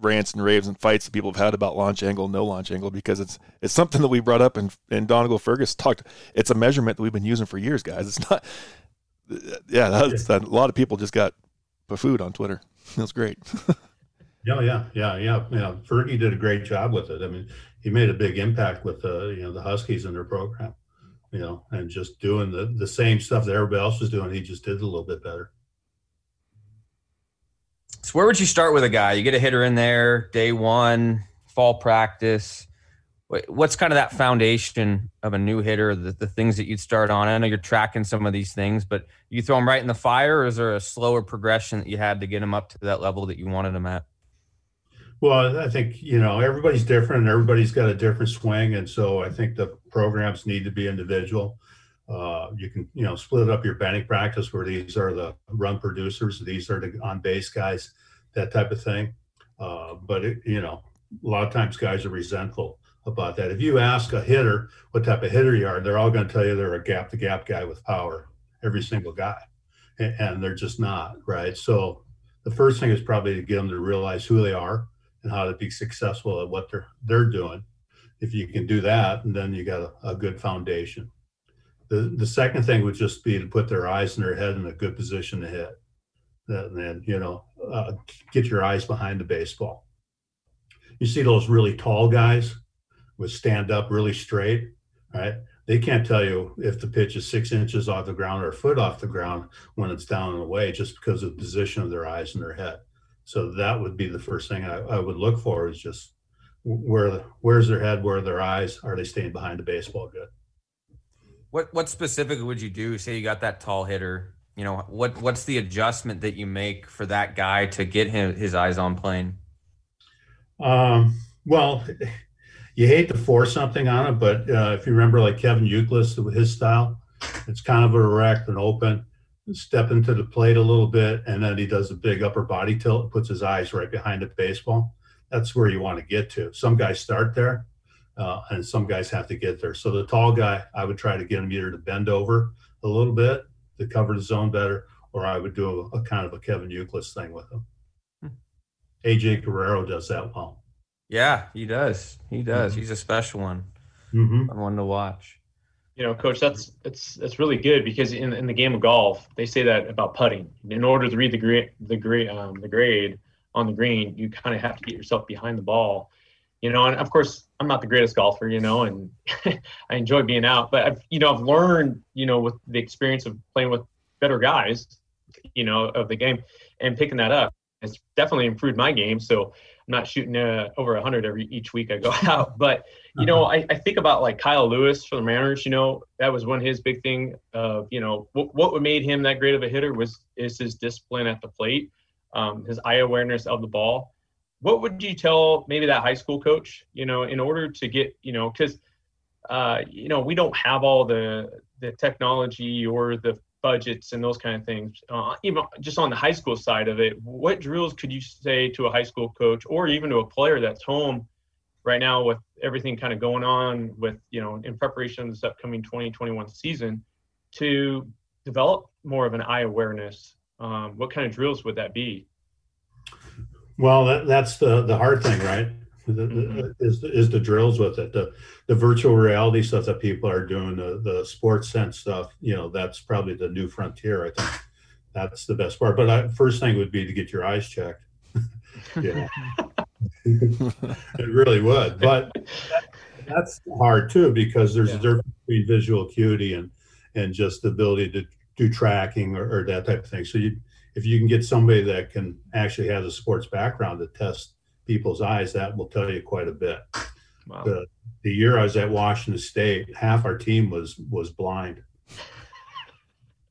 rants and raves and fights that people have had about launch angle, no launch angle, because it's it's something that we brought up and and Donegal Fergus talked. It's a measurement that we've been using for years, guys. It's not. Yeah, that's, a lot of people just got food on Twitter. It was great. yeah, oh, yeah, yeah, yeah, yeah. Fergie did a great job with it. I mean, he made a big impact with the you know the Huskies in their program, you know, and just doing the the same stuff that everybody else was doing. He just did it a little bit better. So where would you start with a guy? You get a hitter in there day one, fall practice. What's kind of that foundation of a new hitter? The, the things that you'd start on. I know you're tracking some of these things, but you throw them right in the fire, or is there a slower progression that you had to get them up to that level that you wanted them at? Well, I think you know everybody's different, and everybody's got a different swing, and so I think the programs need to be individual. Uh, you can, you know, split up your batting practice where these are the run producers, these are the on base guys, that type of thing. Uh, but it, you know, a lot of times guys are resentful about that. If you ask a hitter what type of hitter you are, they're all going to tell you they're a gap to gap guy with power, every single guy, and, and they're just not right. So the first thing is probably to get them to realize who they are and how to be successful at what they're they're doing. If you can do that, and then you got a, a good foundation. The the second thing would just be to put their eyes and their head in a good position to hit. And then you know, uh, get your eyes behind the baseball. You see those really tall guys would stand up really straight, right? They can't tell you if the pitch is six inches off the ground or a foot off the ground when it's down and away just because of the position of their eyes and their head. So that would be the first thing I, I would look for is just where where's their head, where are their eyes, are they staying behind the baseball good? What what specifically would you do? Say you got that tall hitter. You know what what's the adjustment that you make for that guy to get him his eyes on plane? Um, well, you hate to force something on it, but uh, if you remember, like Kevin Youkilis, his style, it's kind of erect and open, step into the plate a little bit, and then he does a big upper body tilt, puts his eyes right behind the baseball. That's where you want to get to. Some guys start there, uh, and some guys have to get there. So the tall guy, I would try to get him either to bend over a little bit to cover the zone better, or I would do a, a kind of a Kevin Youkilis thing with him. Hmm. AJ Guerrero does that well. Yeah, he does. He does. Mm-hmm. He's a special one. Mm-hmm. Fun one to watch. You know, coach, that's that's that's really good because in in the game of golf, they say that about putting. In order to read the grade the grade um, the grade on the green, you kind of have to get yourself behind the ball. You know, and of course, I'm not the greatest golfer, you know, and I enjoy being out. But I've, you know, I've learned, you know, with the experience of playing with better guys, you know, of the game, and picking that up, it's definitely improved my game. So I'm not shooting uh, over 100 every each week I go out. But you know, uh-huh. I, I think about like Kyle Lewis for the Mariners. You know, that was one of his big thing. Of you know, what what made him that great of a hitter was is his discipline at the plate, um, his eye awareness of the ball. What would you tell maybe that high school coach? You know, in order to get you know, because uh, you know we don't have all the the technology or the budgets and those kind of things. Uh, even just on the high school side of it, what drills could you say to a high school coach or even to a player that's home right now with everything kind of going on with you know in preparation of this upcoming 2021 season to develop more of an eye awareness? Um, what kind of drills would that be? Well, that, that's the the hard thing, right? the, mm-hmm. the, is is the drills with it. The the virtual reality stuff that people are doing the the sports sense stuff you know that's probably the new frontier i think. That's the best part. But I, first thing would be to get your eyes checked. Yeah. It really would. But that, that's hard too because there's yeah. a difference between visual acuity and and just the ability to do tracking or, or that type of thing. So you if you can get somebody that can actually have a sports background to test people's eyes, that will tell you quite a bit. Wow. The, the year I was at Washington State, half our team was was blind.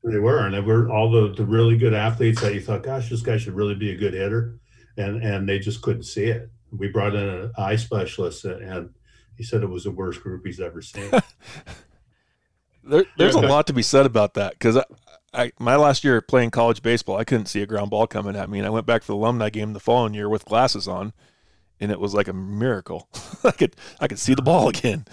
They were, and they were all the, the really good athletes that you thought, gosh, this guy should really be a good hitter, and and they just couldn't see it. We brought in an eye specialist, and he said it was the worst group he's ever seen. there, there's a lot to be said about that because I, my last year playing college baseball, I couldn't see a ground ball coming at me, and I went back for the alumni game the following year with glasses on, and it was like a miracle. I could I could see the ball again.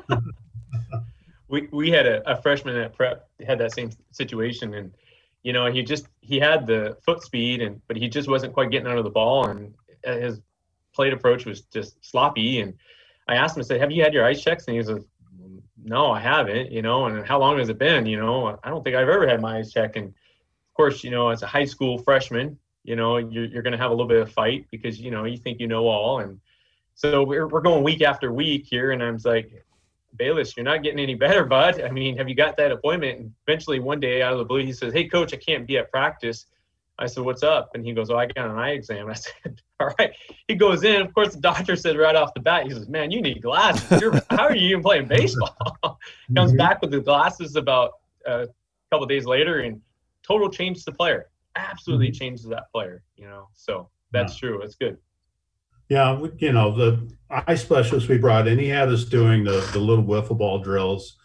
we we had a, a, freshman at prep had that same situation, and you know he just he had the foot speed, and but he just wasn't quite getting of the ball, and uh, his plate approach was just sloppy. And I asked him, I said, "Have you had your ice checks?" And he was no, I haven't, you know, and how long has it been? You know, I don't think I've ever had my eyes checked. And of course, you know, as a high school freshman, you know, you're, you're going to have a little bit of fight because, you know, you think you know all. And so we're, we're going week after week here. And I'm like, Bayless, you're not getting any better, bud. I mean, have you got that appointment? And eventually one day out of the blue, he says, Hey coach, I can't be at practice. I said, What's up? And he goes, Oh, I got an eye exam. I said, All right. He goes in. Of course, the doctor said right off the bat, he says, Man, you need glasses. You're, how are you even playing baseball? Comes mm-hmm. back with the glasses about uh, a couple days later and total changes the player. Absolutely mm-hmm. changes that player, you know. So that's yeah. true. It's good. Yeah, you know, the eye specialist we brought in, he had us doing the, the little wiffle ball drills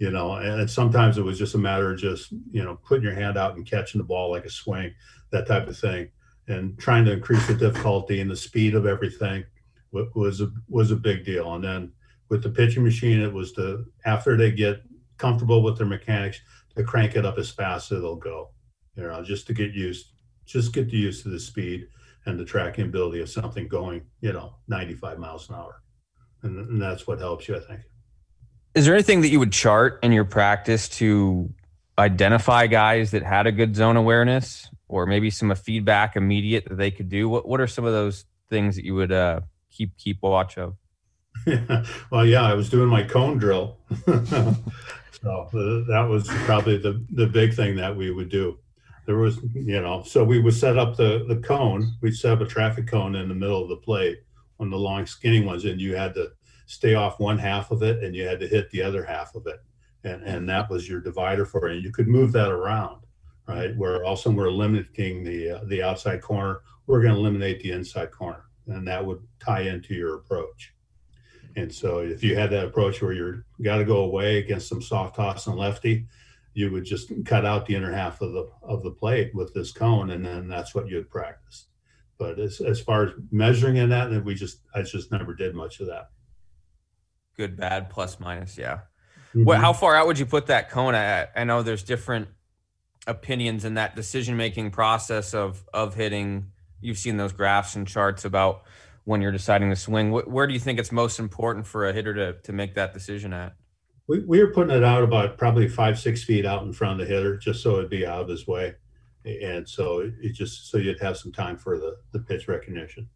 you know, and sometimes it was just a matter of just, you know, putting your hand out and catching the ball like a swing, that type of thing, and trying to increase the difficulty and the speed of everything was a, was a big deal. And then with the pitching machine, it was the, after they get comfortable with their mechanics, to crank it up as fast as they'll go, you know, just to get used, just get used to the speed and the tracking ability of something going, you know, 95 miles an hour. And, and that's what helps you, I think. Is there anything that you would chart in your practice to identify guys that had a good zone awareness or maybe some feedback immediate that they could do? What, what are some of those things that you would uh, keep, keep watch of? well, yeah, I was doing my cone drill. so uh, that was probably the, the big thing that we would do there was, you know, so we would set up the, the cone, we'd set up a traffic cone in the middle of the plate on the long skinny ones, and you had to stay off one half of it and you had to hit the other half of it. And, and that was your divider for it. And you could move that around, right? Where also we're limiting the, uh, the outside corner, we're going to eliminate the inside corner. And that would tie into your approach. And so if you had that approach where you're got to go away against some soft toss and lefty, you would just cut out the inner half of the of the plate with this cone, and then that's what you'd practice. But as as far as measuring in that, we just I just never did much of that. Good, bad, plus, minus, yeah. Mm-hmm. What, how far out would you put that cone at? I know there's different opinions in that decision making process of of hitting. You've seen those graphs and charts about when you're deciding to swing. Where do you think it's most important for a hitter to to make that decision at? we, we were putting it out about probably five six feet out in front of the hitter just so it'd be out of his way and so it just so you'd have some time for the the pitch recognition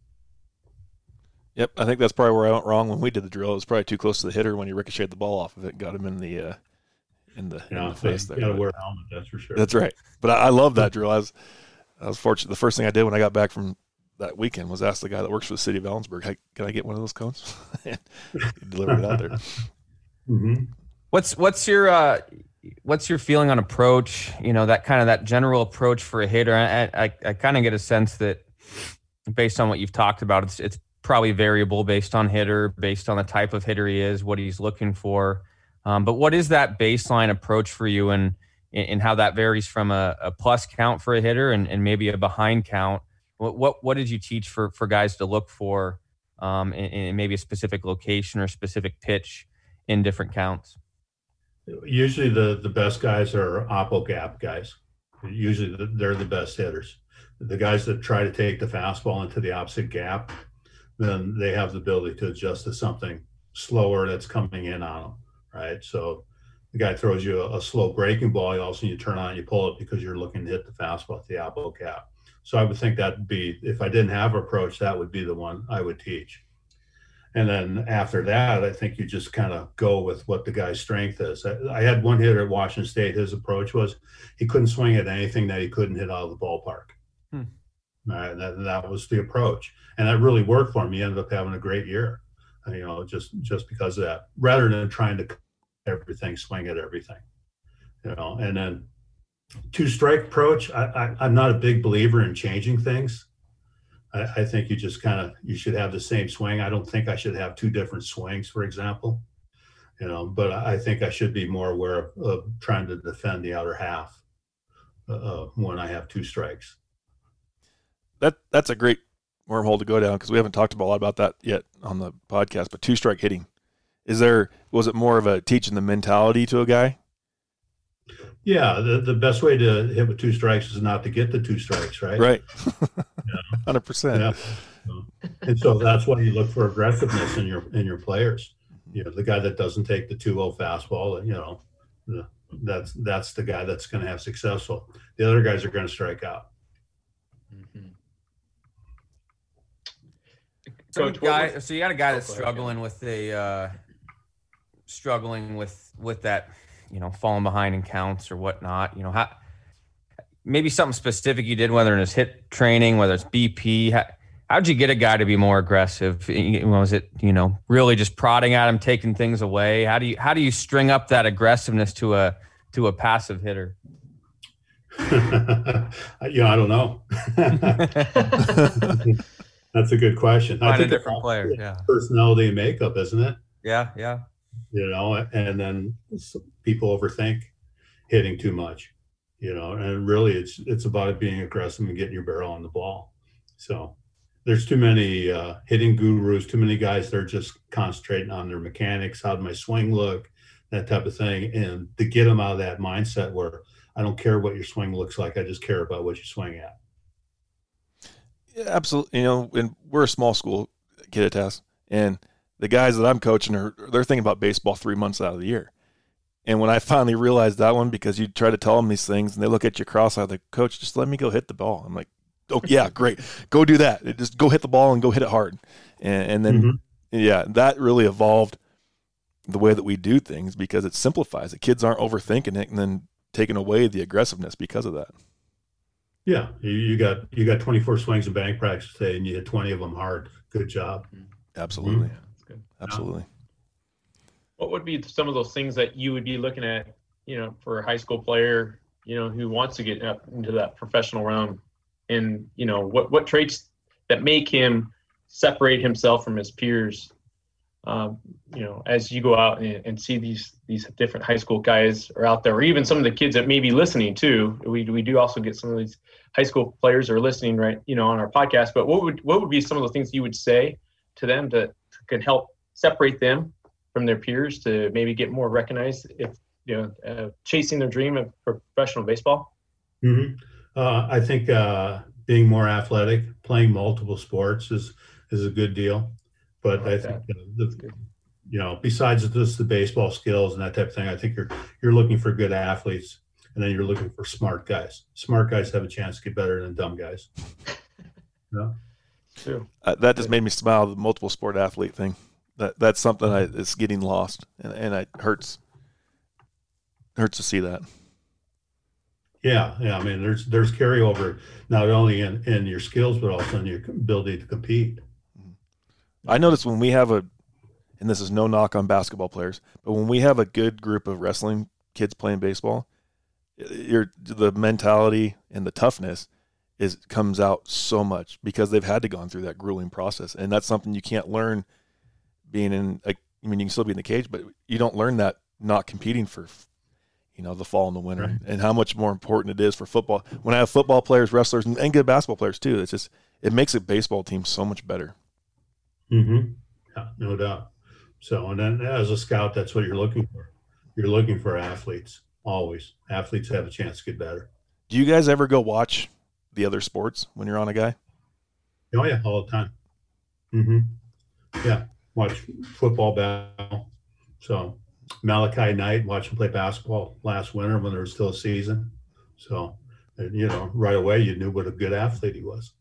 yep i think that's probably where i went wrong when we did the drill it was probably too close to the hitter when you ricocheted the ball off of it got him in the uh in the, in the face there. You gotta wear a helmet, that's for sure. That's right. But I, I love that drill. I was, I was fortunate. The first thing I did when I got back from that weekend was ask the guy that works for the city of Ellensburg, hey, can I get one of those cones? he delivered it out there. Mm-hmm. What's what's your uh, what's your feeling on approach? You know that kind of that general approach for a hitter. I I, I kind of get a sense that based on what you've talked about, it's it's probably variable based on hitter, based on the type of hitter he is, what he's looking for. Um, but what is that baseline approach for you, and and how that varies from a, a plus count for a hitter and, and maybe a behind count? What, what what did you teach for for guys to look for um, in, in maybe a specific location or specific pitch in different counts? Usually the, the best guys are oppo gap guys. Usually they're the best hitters. The guys that try to take the fastball into the opposite gap, then they have the ability to adjust to something slower that's coming in on them, right? So the guy throws you a, a slow breaking ball, all of a sudden you turn on and you pull it because you're looking to hit the fastball at the oppo gap. So I would think that'd be, if I didn't have approach, that would be the one I would teach. And then after that, I think you just kind of go with what the guy's strength is. I, I, had one hitter at Washington State. His approach was he couldn't swing at anything that he couldn't hit out of the ballpark. Hmm. Right, that, that was the approach, and that really worked for. He ended up having a great year, you know, just just because of that. Rather than trying to everything, swing at everything, you know. And then two strike approach. I, I, I'm not a big believer in changing things. I, I think you just kind of you should have the same swing. I don't think I should have two different swings, for example. You know, but I think I should be more aware of, of trying to defend the outer half uh, uh when I have two strikes. That that's a great wormhole to go down because we haven't talked about a lot about that yet on the podcast. But two strike hitting, is there was it more of a teaching the mentality to a guy yeah, the, the best way to hit with two strikes is not to get the two strikes, right? Right. Hundred percent. Yeah. And so that's why you look for aggressiveness in your in your players. You know, the guy that doesn't take the 2-0 fastball, you know, the, that's that's the guy that's going to have successful. The other guys are going to strike out. Mm-hmm. So, guy, so you got a guy that's struggling with the uh, struggling with with that you know, falling behind in counts or whatnot. You know, how, maybe something specific you did, whether it's hit training, whether it's BP. How, how'd you get a guy to be more aggressive? Was it you know really just prodding at him, taking things away? How do you how do you string up that aggressiveness to a to a passive hitter? yeah, I don't know. That's a good question. Find I think a different player. Yeah, personality and makeup, isn't it? Yeah, yeah you know, and then people overthink hitting too much, you know, and really it's it's about it being aggressive and getting your barrel on the ball. So there's too many uh, hitting gurus, too many guys that are just concentrating on their mechanics, how my swing look, that type of thing, and to get them out of that mindset where I don't care what your swing looks like, I just care about what you swing at. Yeah, absolutely. You know, and we're a small school, Kittitas, and the guys that I'm coaching are they're thinking about baseball three months out of the year. And when I finally realized that one, because you try to tell them these things and they look at you cross-eyed, like, coach, just let me go hit the ball. I'm like, oh yeah, great, go do that. Just go hit the ball and go hit it hard. And, and then, mm-hmm. yeah, that really evolved the way that we do things because it simplifies it. Kids aren't overthinking it and then taking away the aggressiveness because of that. Yeah, you, you got you got 24 swings in bank practice today, and you hit 20 of them hard. Good job. Absolutely. Mm-hmm. That's good. Absolutely what would be some of those things that you would be looking at, you know, for a high school player, you know, who wants to get up into that professional realm, and you know, what what traits that make him separate himself from his peers um, you know, as you go out and, and, see these these different high school guys are out there, or even some of the kids that may be listening too. We we do also get some of these high school players are listening right, you know, on our podcast. But what would what would be some of the things you would say to them to can help separate them from their peers to maybe get more recognized if you know uh, chasing their dream of professional baseball? Mm-hmm. Uh, I think uh, being more athletic, playing multiple sports is is a good deal. But I, I think the, you know, besides just the baseball skills and that type of thing, I think you're you're looking for good athletes, and then you're looking for smart guys. Smart guys have a chance to get better than dumb guys. yeah. True. Uh, that just made me smile. The multiple sport athlete thing that that's something I, that's getting lost, and, and it hurts hurts to see that. Yeah, yeah. I mean, there's there's carryover not only in in your skills but also in your ability to compete. I notice when we have a, and this is no knock on basketball players, but when we have a good group of wrestling kids playing baseball, your the mentality and the toughness is comes out so much because they've had to gone through that grueling process, and that's something you can't learn being in a, I mean, you can still be in the cage, but you don't learn that not competing for, you know, the fall and the winter right. and how much more important it is for football. When I have football players, wrestlers, and, and good basketball players too, it's just, it makes a baseball team so much better. Mm-hmm. Yeah, no doubt. So, and then as a scout, that's what you're looking for. You're looking for athletes always. Athletes have a chance to get better. Do you guys ever go watch the other sports when you're on a guy? Oh yeah, all the time. Mm-hmm. Yeah, watch football battle. So Malachi Knight, watch him play basketball last winter when there was still a season. So, and, you know, right away you knew what a good athlete he was.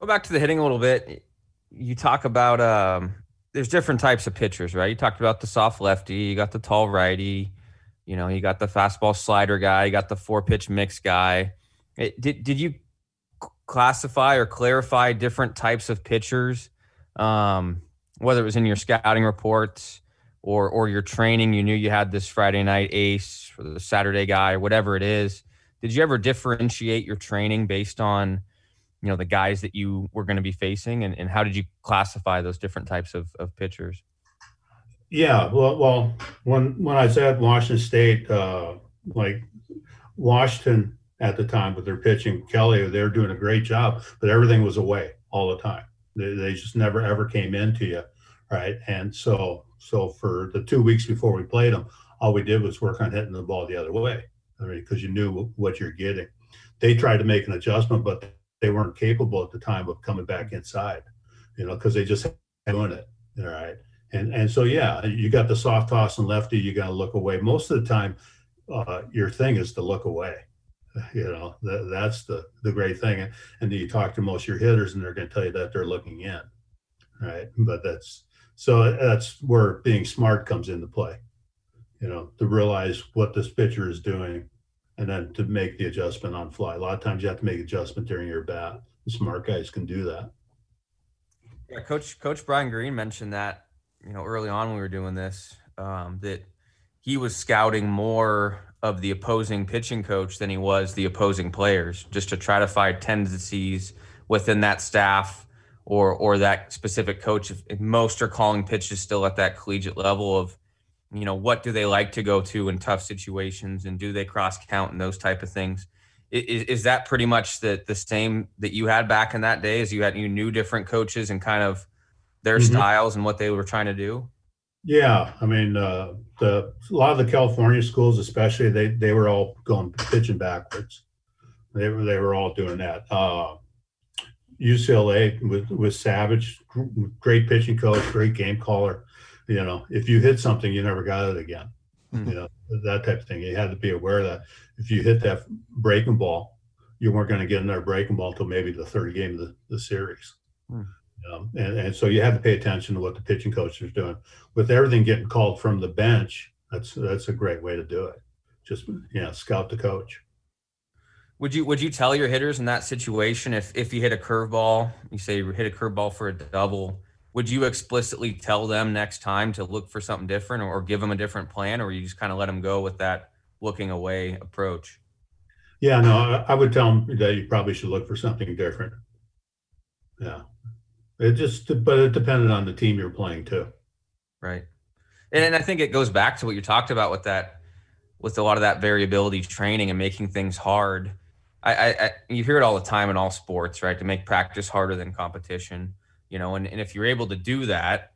Go back to the hitting a little bit. You talk about um, there's different types of pitchers, right? You talked about the soft lefty, you got the tall righty, you know, you got the fastball slider guy, you got the four pitch mix guy. It, did did you classify or clarify different types of pitchers um, whether it was in your scouting reports or or your training, you knew you had this Friday night ace or the Saturday guy, or whatever it is. Did you ever differentiate your training based on, you know, the guys that you were going to be facing, and, and how did you classify those different types of, of pitchers? Yeah, well, well, when when I was at Washington State, uh, like Washington at the time with their pitching, Kelly, they were doing a great job, but everything was away all the time. They, they just never ever came into you, right? And so so for the two weeks before we played them, all we did was work on hitting the ball the other way. I mean, because you knew what you're getting. They tried to make an adjustment, but they weren't capable at the time of coming back inside, you know, because they just doing it. All right. And and so yeah, you got the soft toss and lefty, you got to look away. Most of the time, uh, your thing is to look away you know that, that's the the great thing and, and you talk to most of your hitters and they're going to tell you that they're looking in right but that's so that's where being smart comes into play you know to realize what this pitcher is doing and then to make the adjustment on fly. A lot of times you have to make adjustment during your bat. The smart guys can do that. Yeah coach coach brian green mentioned that you know early on when we were doing this um, that he was scouting more of the opposing pitching coach than he was the opposing players, just to try to find tendencies within that staff or or that specific coach. If, most are calling pitches still at that collegiate level of you know, what do they like to go to in tough situations and do they cross count and those type of things? Is, is that pretty much the, the same that you had back in that day as you had, you knew different coaches and kind of their mm-hmm. styles and what they were trying to do? Yeah. I mean, uh, the, a lot of the California schools, especially they, they were all going pitching backwards. They were, they were all doing that. Uh, UCLA with, with Savage, great pitching coach, great game caller you know, if you hit something, you never got it again. Mm-hmm. You know, that type of thing. You had to be aware that if you hit that breaking ball, you weren't going to get another breaking ball until maybe the third game of the, the series. Mm. Um, and, and so you had to pay attention to what the pitching coach is doing. With everything getting called from the bench, that's that's a great way to do it. Just you know, scout the coach. Would you would you tell your hitters in that situation if if you hit a curveball, you say you hit a curveball for a double, would you explicitly tell them next time to look for something different or, give them a different plan or you just kind of let them go with that looking away approach? Yeah no i would tell them that you probably should look for something different. Yeah. It just but it depended on the team you're playing too. Right. And, and i think it goes back to what you talked about with that with a lot of that variability training and making things hard. I, I, I you hear it all the time in all sports right? To make practice harder than competition you know, and, and if you're able to do that,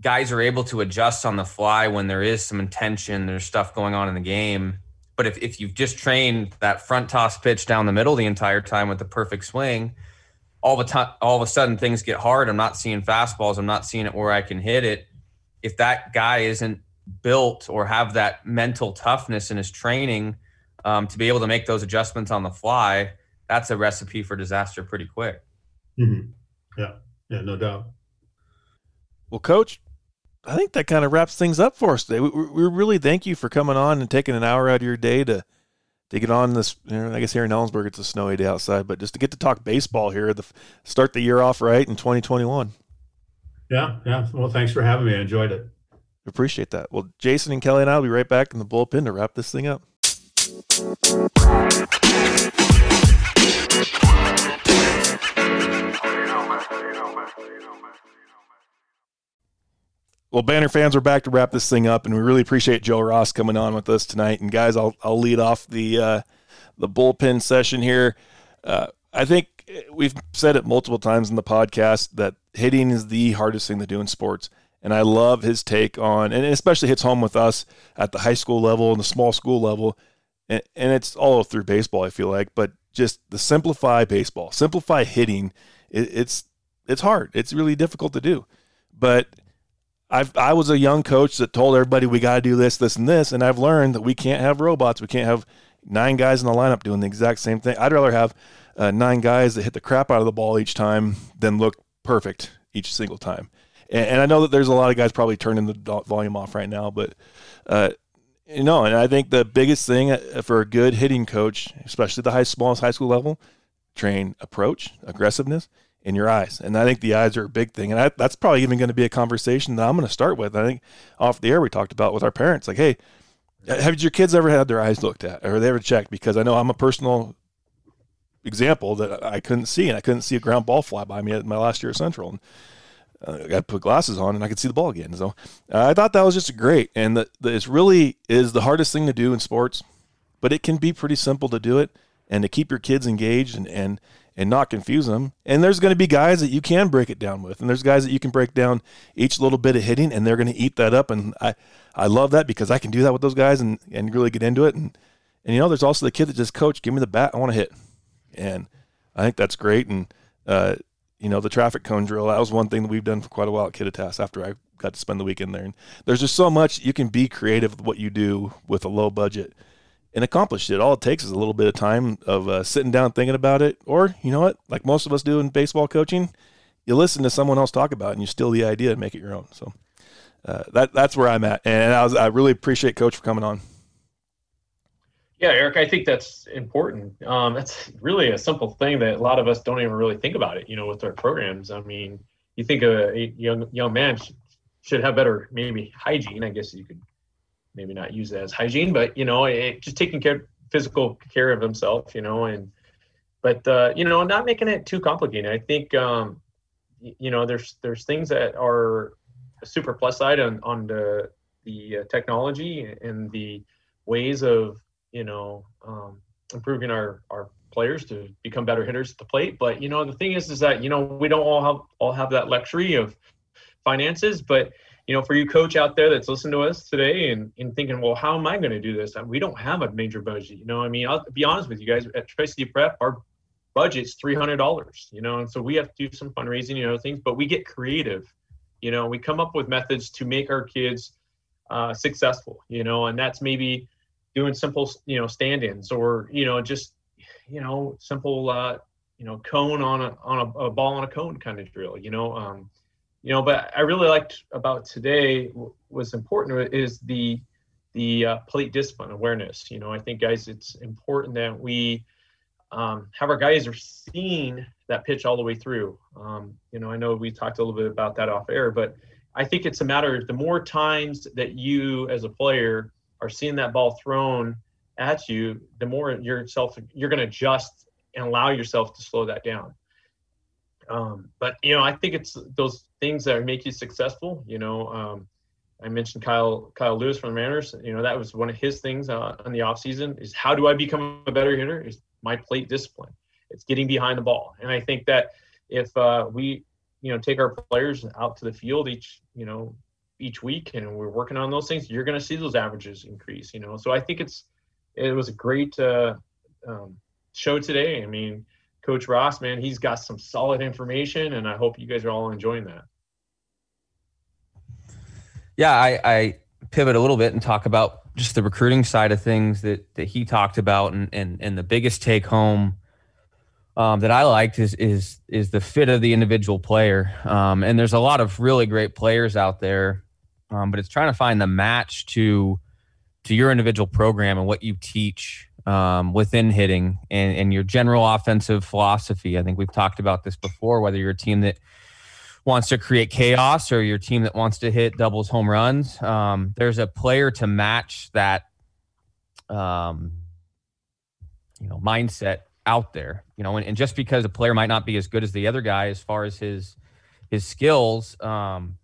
guys are able to adjust on the fly when there is some intention, there's stuff going on in the game. But if, if you've just trained that front toss pitch down the middle the entire time with the perfect swing, all the time, all of a sudden things get hard. I'm not seeing fastballs. I'm not seeing it where I can hit it. If that guy isn't built or have that mental toughness in his training um, to be able to make those adjustments on the fly, that's a recipe for disaster pretty quick. Mm-hmm. Yeah. Yeah, no doubt. Well, Coach, I think that kind of wraps things up for us today. We, we really thank you for coming on and taking an hour out of your day to to get on this. You know, I guess here in Ellensburg it's a snowy day outside, but just to get to talk baseball here, the start the year off right in 2021. Yeah, yeah. Well, thanks for having me. I enjoyed it. Appreciate that. Well, Jason and Kelly and I will be right back in the bullpen to wrap this thing up. Well, Banter fans, we're back to wrap this thing up, and we really appreciate Joe Ross coming on with us tonight. And guys, I'll I'll lead off the uh, the bullpen session here. Uh, I think we've said it multiple times in the podcast that hitting is the hardest thing to do in sports, and I love his take on, and especially hits home with us at the high school level and the small school level, and, and it's all through baseball. I feel like, but just the simplify baseball, simplify hitting. It, it's it's hard. It's really difficult to do, but I've, I was a young coach that told everybody we got to do this, this, and this, and I've learned that we can't have robots. We can't have nine guys in the lineup doing the exact same thing. I'd rather have uh, nine guys that hit the crap out of the ball each time than look perfect each single time. And, and I know that there's a lot of guys probably turning the volume off right now, but uh, you know, and I think the biggest thing uh, for a good hitting coach, especially the high smallest high school level, train approach, aggressiveness, in your eyes. And I think the eyes are a big thing. And I, that's probably even going to be a conversation that I'm going to start with. I think off the air, we talked about with our parents, like, hey, have your kids ever had their eyes looked at or they ever checked? Because I know I'm a personal example that I couldn't see, and I couldn't see a ground ball fly by me at my last year at Central. And uh, I put glasses on and I could see the ball again. So uh, I thought that was just great. And that it really is the hardest thing to do in sports, but it can be pretty simple to do it and to keep your kids engaged and, and and not confuse them. And there's going to be guys that you can break it down with, and there's guys that you can break down each little bit of hitting, and they're going to eat that up. And I, I love that because I can do that with those guys and and really get into it. And and you know, there's also the kid that just coach, give me the bat, I want to hit, and I think that's great. And uh, you know, the traffic cone drill that was one thing that we've done for quite a while at Kittitas after I got to spend the weekend there. And there's just so much you can be creative with what you do with a low budget and accomplish it. All it takes is a little bit of time of uh, sitting down thinking about it, or you know what, like most of us do in baseball coaching, you listen to someone else talk about it and you steal the idea and make it your own. So uh, that that's where I'm at, and I was I really appreciate Coach for coming on. Yeah, Eric, I think that's important. Um, that's really a simple thing that a lot of us don't even really think about it. You know, with our programs. I mean, you think a, a young young man should, should have better maybe hygiene. I guess you could maybe not use it as hygiene, but you know, it, just taking care, physical care of himself, you know, and but uh, you know, not making it too complicated. I think um, you know, there's there's things that are a super plus side on on the the uh, technology and the ways of you know um, improving our our players to become better hitters at the plate. But you know the thing is is that you know we don't all have all have that luxury of finances, but you know, for you coach out there that's listening to us today and, and thinking, well, how am I going to do this? We don't have a major budget. You know, I mean, I'll be honest with you guys at Tri City Prep, our budget's $300, you know, and so we have to do some fundraising, you know, things, but we get creative, you know, we come up with methods to make our kids uh, successful, you know, and that's maybe doing simple, you know, stand-ins or, you know, just, you know, simple, uh, you know, cone on a, on a, a ball on a cone kind of drill, you know, um, you know, but I really liked about today was important is the the uh, plate discipline awareness. You know, I think guys, it's important that we um, have our guys are seeing that pitch all the way through. Um, you know, I know we talked a little bit about that off air, but I think it's a matter of the more times that you as a player are seeing that ball thrown at you, the more yourself you're going to adjust and allow yourself to slow that down. Um, but you know, I think it's those things that make you successful. You know, um, I mentioned Kyle Kyle Lewis from the Mariners. You know, that was one of his things uh, in the offseason is how do I become a better hitter? Is my plate discipline. It's getting behind the ball, and I think that if uh, we, you know, take our players out to the field each, you know, each week, and we're working on those things, you're going to see those averages increase. You know, so I think it's it was a great uh, um, show today. I mean, Coach Ross, man, he's got some solid information, and I hope you guys are all enjoying that. Yeah, I, I pivot a little bit and talk about just the recruiting side of things that that he talked about, and and and the biggest take home um, that I liked is is is the fit of the individual player. Um, and there's a lot of really great players out there, um, but it's trying to find the match to to your individual program and what you teach um, within hitting and, and your general offensive philosophy. I think we've talked about this before, whether you're a team that wants to create chaos or your team that wants to hit doubles home runs. Um, there's a player to match that, um, you know, mindset out there, you know, and, and, just because a player might not be as good as the other guy as far as his his skills, um,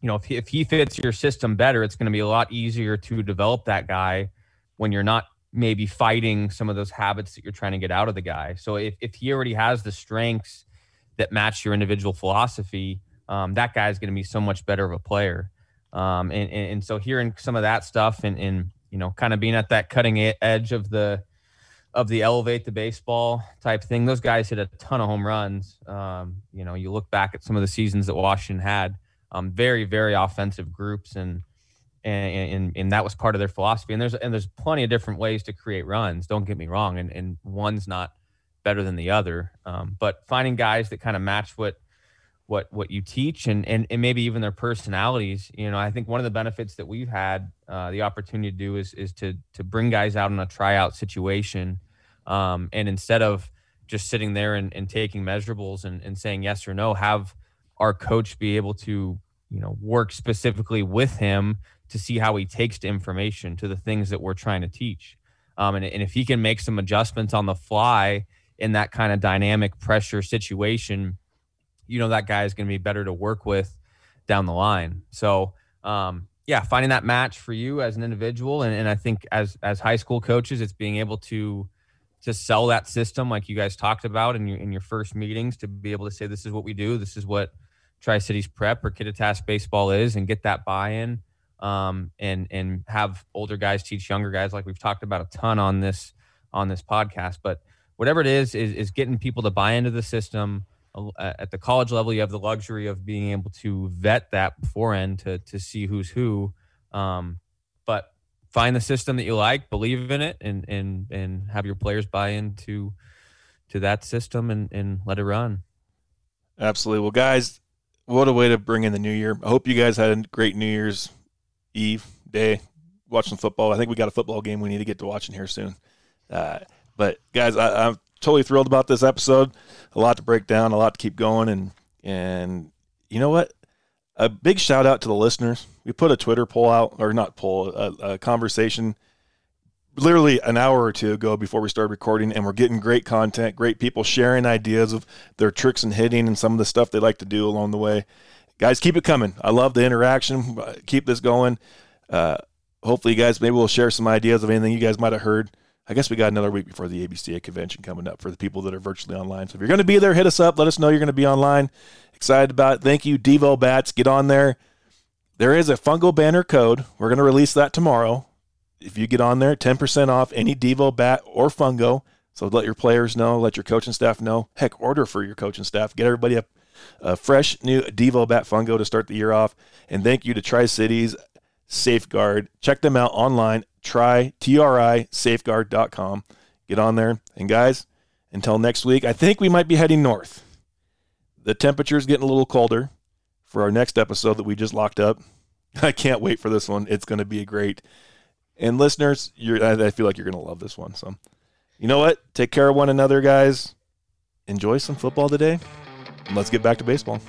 you know, if he, if he fits your system better, it's going to be a lot easier to develop that guy when you're not maybe fighting some of those habits that you're trying to get out of the guy. So if, if he already has the strengths that match your individual philosophy, um, that guy is going to be so much better of a player. Um, and, and, and, so hearing some of that stuff and, and, you know, kind of being at that cutting edge of the, of the elevate the baseball type thing, those guys hit a ton of home runs. Um, you know, you look back at some of the seasons that Washington had, um, very, very offensive groups and, and, and, and that was part of their philosophy. And there's and there's plenty of different ways to create runs. Don't get me wrong, and and one's not better than the other. Um, but finding guys that kind of match what what what you teach and, and and maybe even their personalities. You know, I think one of the benefits that we've had uh, the opportunity to do is is to to bring guys out in a tryout situation, um, and instead of just sitting there and, and taking measurables and, and saying yes or no, have our coach be able to you know work specifically with him to see how he takes to information to the things that we're trying to teach. Um, and, and if he can make some adjustments on the fly in that kind of dynamic pressure situation you know that guy is going to be better to work with down the line. So um, yeah finding that match for you as an individual and, and i think as as high school coaches it's being able to to sell that system like you guys talked about in your in your first meetings to be able to say this is what we do. This is what Tri Cities Prep or Kittitas baseball is, and get that buy-in, um, and and have older guys teach younger guys, like we've talked about a ton on this on this podcast. But whatever it is, is is getting people to buy into the system. At the college level, you have the luxury of being able to vet that beforehand to to see who's who. Um, but find the system that you like, believe in it, and and and have your players buy into to that system and and let it run. Absolutely. Well, guys, what a way to bring in the new year. I hope you guys had a great New Year's Eve day watching football. I think we got a football game we need to get to watching here soon. Uh, but guys, I, am totally thrilled about this episode. A lot to break down, a lot to keep going, and and you know what? A big shout out to the listeners. We put a Twitter poll out, or not poll, a, a conversation literally an hour or two ago before we started recording, and we're getting great content, great people sharing ideas of their tricks and hitting and some of the stuff they like to do along the way. Guys, keep it coming. I love the interaction. Keep this going. Uh, hopefully, you guys maybe we'll share some ideas of anything you guys might have heard. I guess we got another week before the ABCA convention coming up for the people that are virtually online. So if you're going to be there, hit us up. Let us know you're going to be online. Excited about it. Thank you, Devo Bats. Get on there. There is a Fungo Banter code. We're going to release that tomorrow. If you get on there, 10% off any Devo bat or fungo. So let your players know, let your coaching staff know. Heck, order for your coaching staff. Get everybody a, a fresh new Devo bat fungo to start the year off. And thank you to Tri Cities Safeguard. Check them out online. Try T-R-I safeguard.com. Get on there. And guys, until next week, I think we might be heading north. The temperature's getting a little colder for our next episode that we just locked up. I can't wait for this one. It's going to be great. And listeners, I feel like you're going to love this one. So, you know what? Take care of one another, guys. Enjoy some football today. Let's get back to baseball.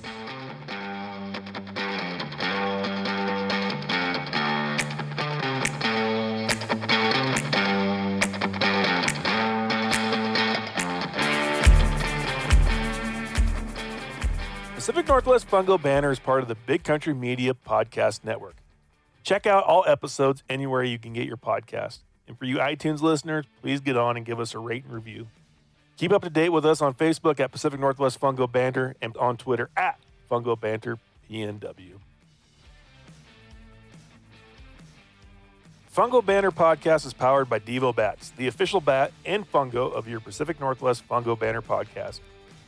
Pacific Northwest Fungo Banter is part of the Big Country Media Podcast Network. Check out all episodes anywhere you can get your podcast. And for you iTunes listeners, please get on and give us a rate and review. Keep up to date with us on Facebook at Pacific Northwest Fungo Banter and on Twitter at Fungo Banter PNW. Fungo Banter podcast is powered by Devo Bats, the official bat and fungo of your Pacific Northwest Fungo Banter podcast.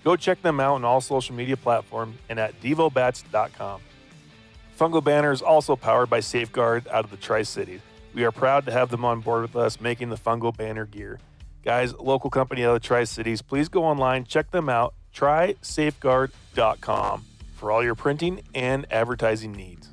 Go check them out on all social media platforms and at devobats.com. Fungo Banter is also powered by Safeguard out of the Tri Cities. We are proud to have them on board with us making the Fungo Banter gear. Guys, local company out of the Tri Cities, please go online, check them out, trisafeguard.com for all your printing and advertising needs.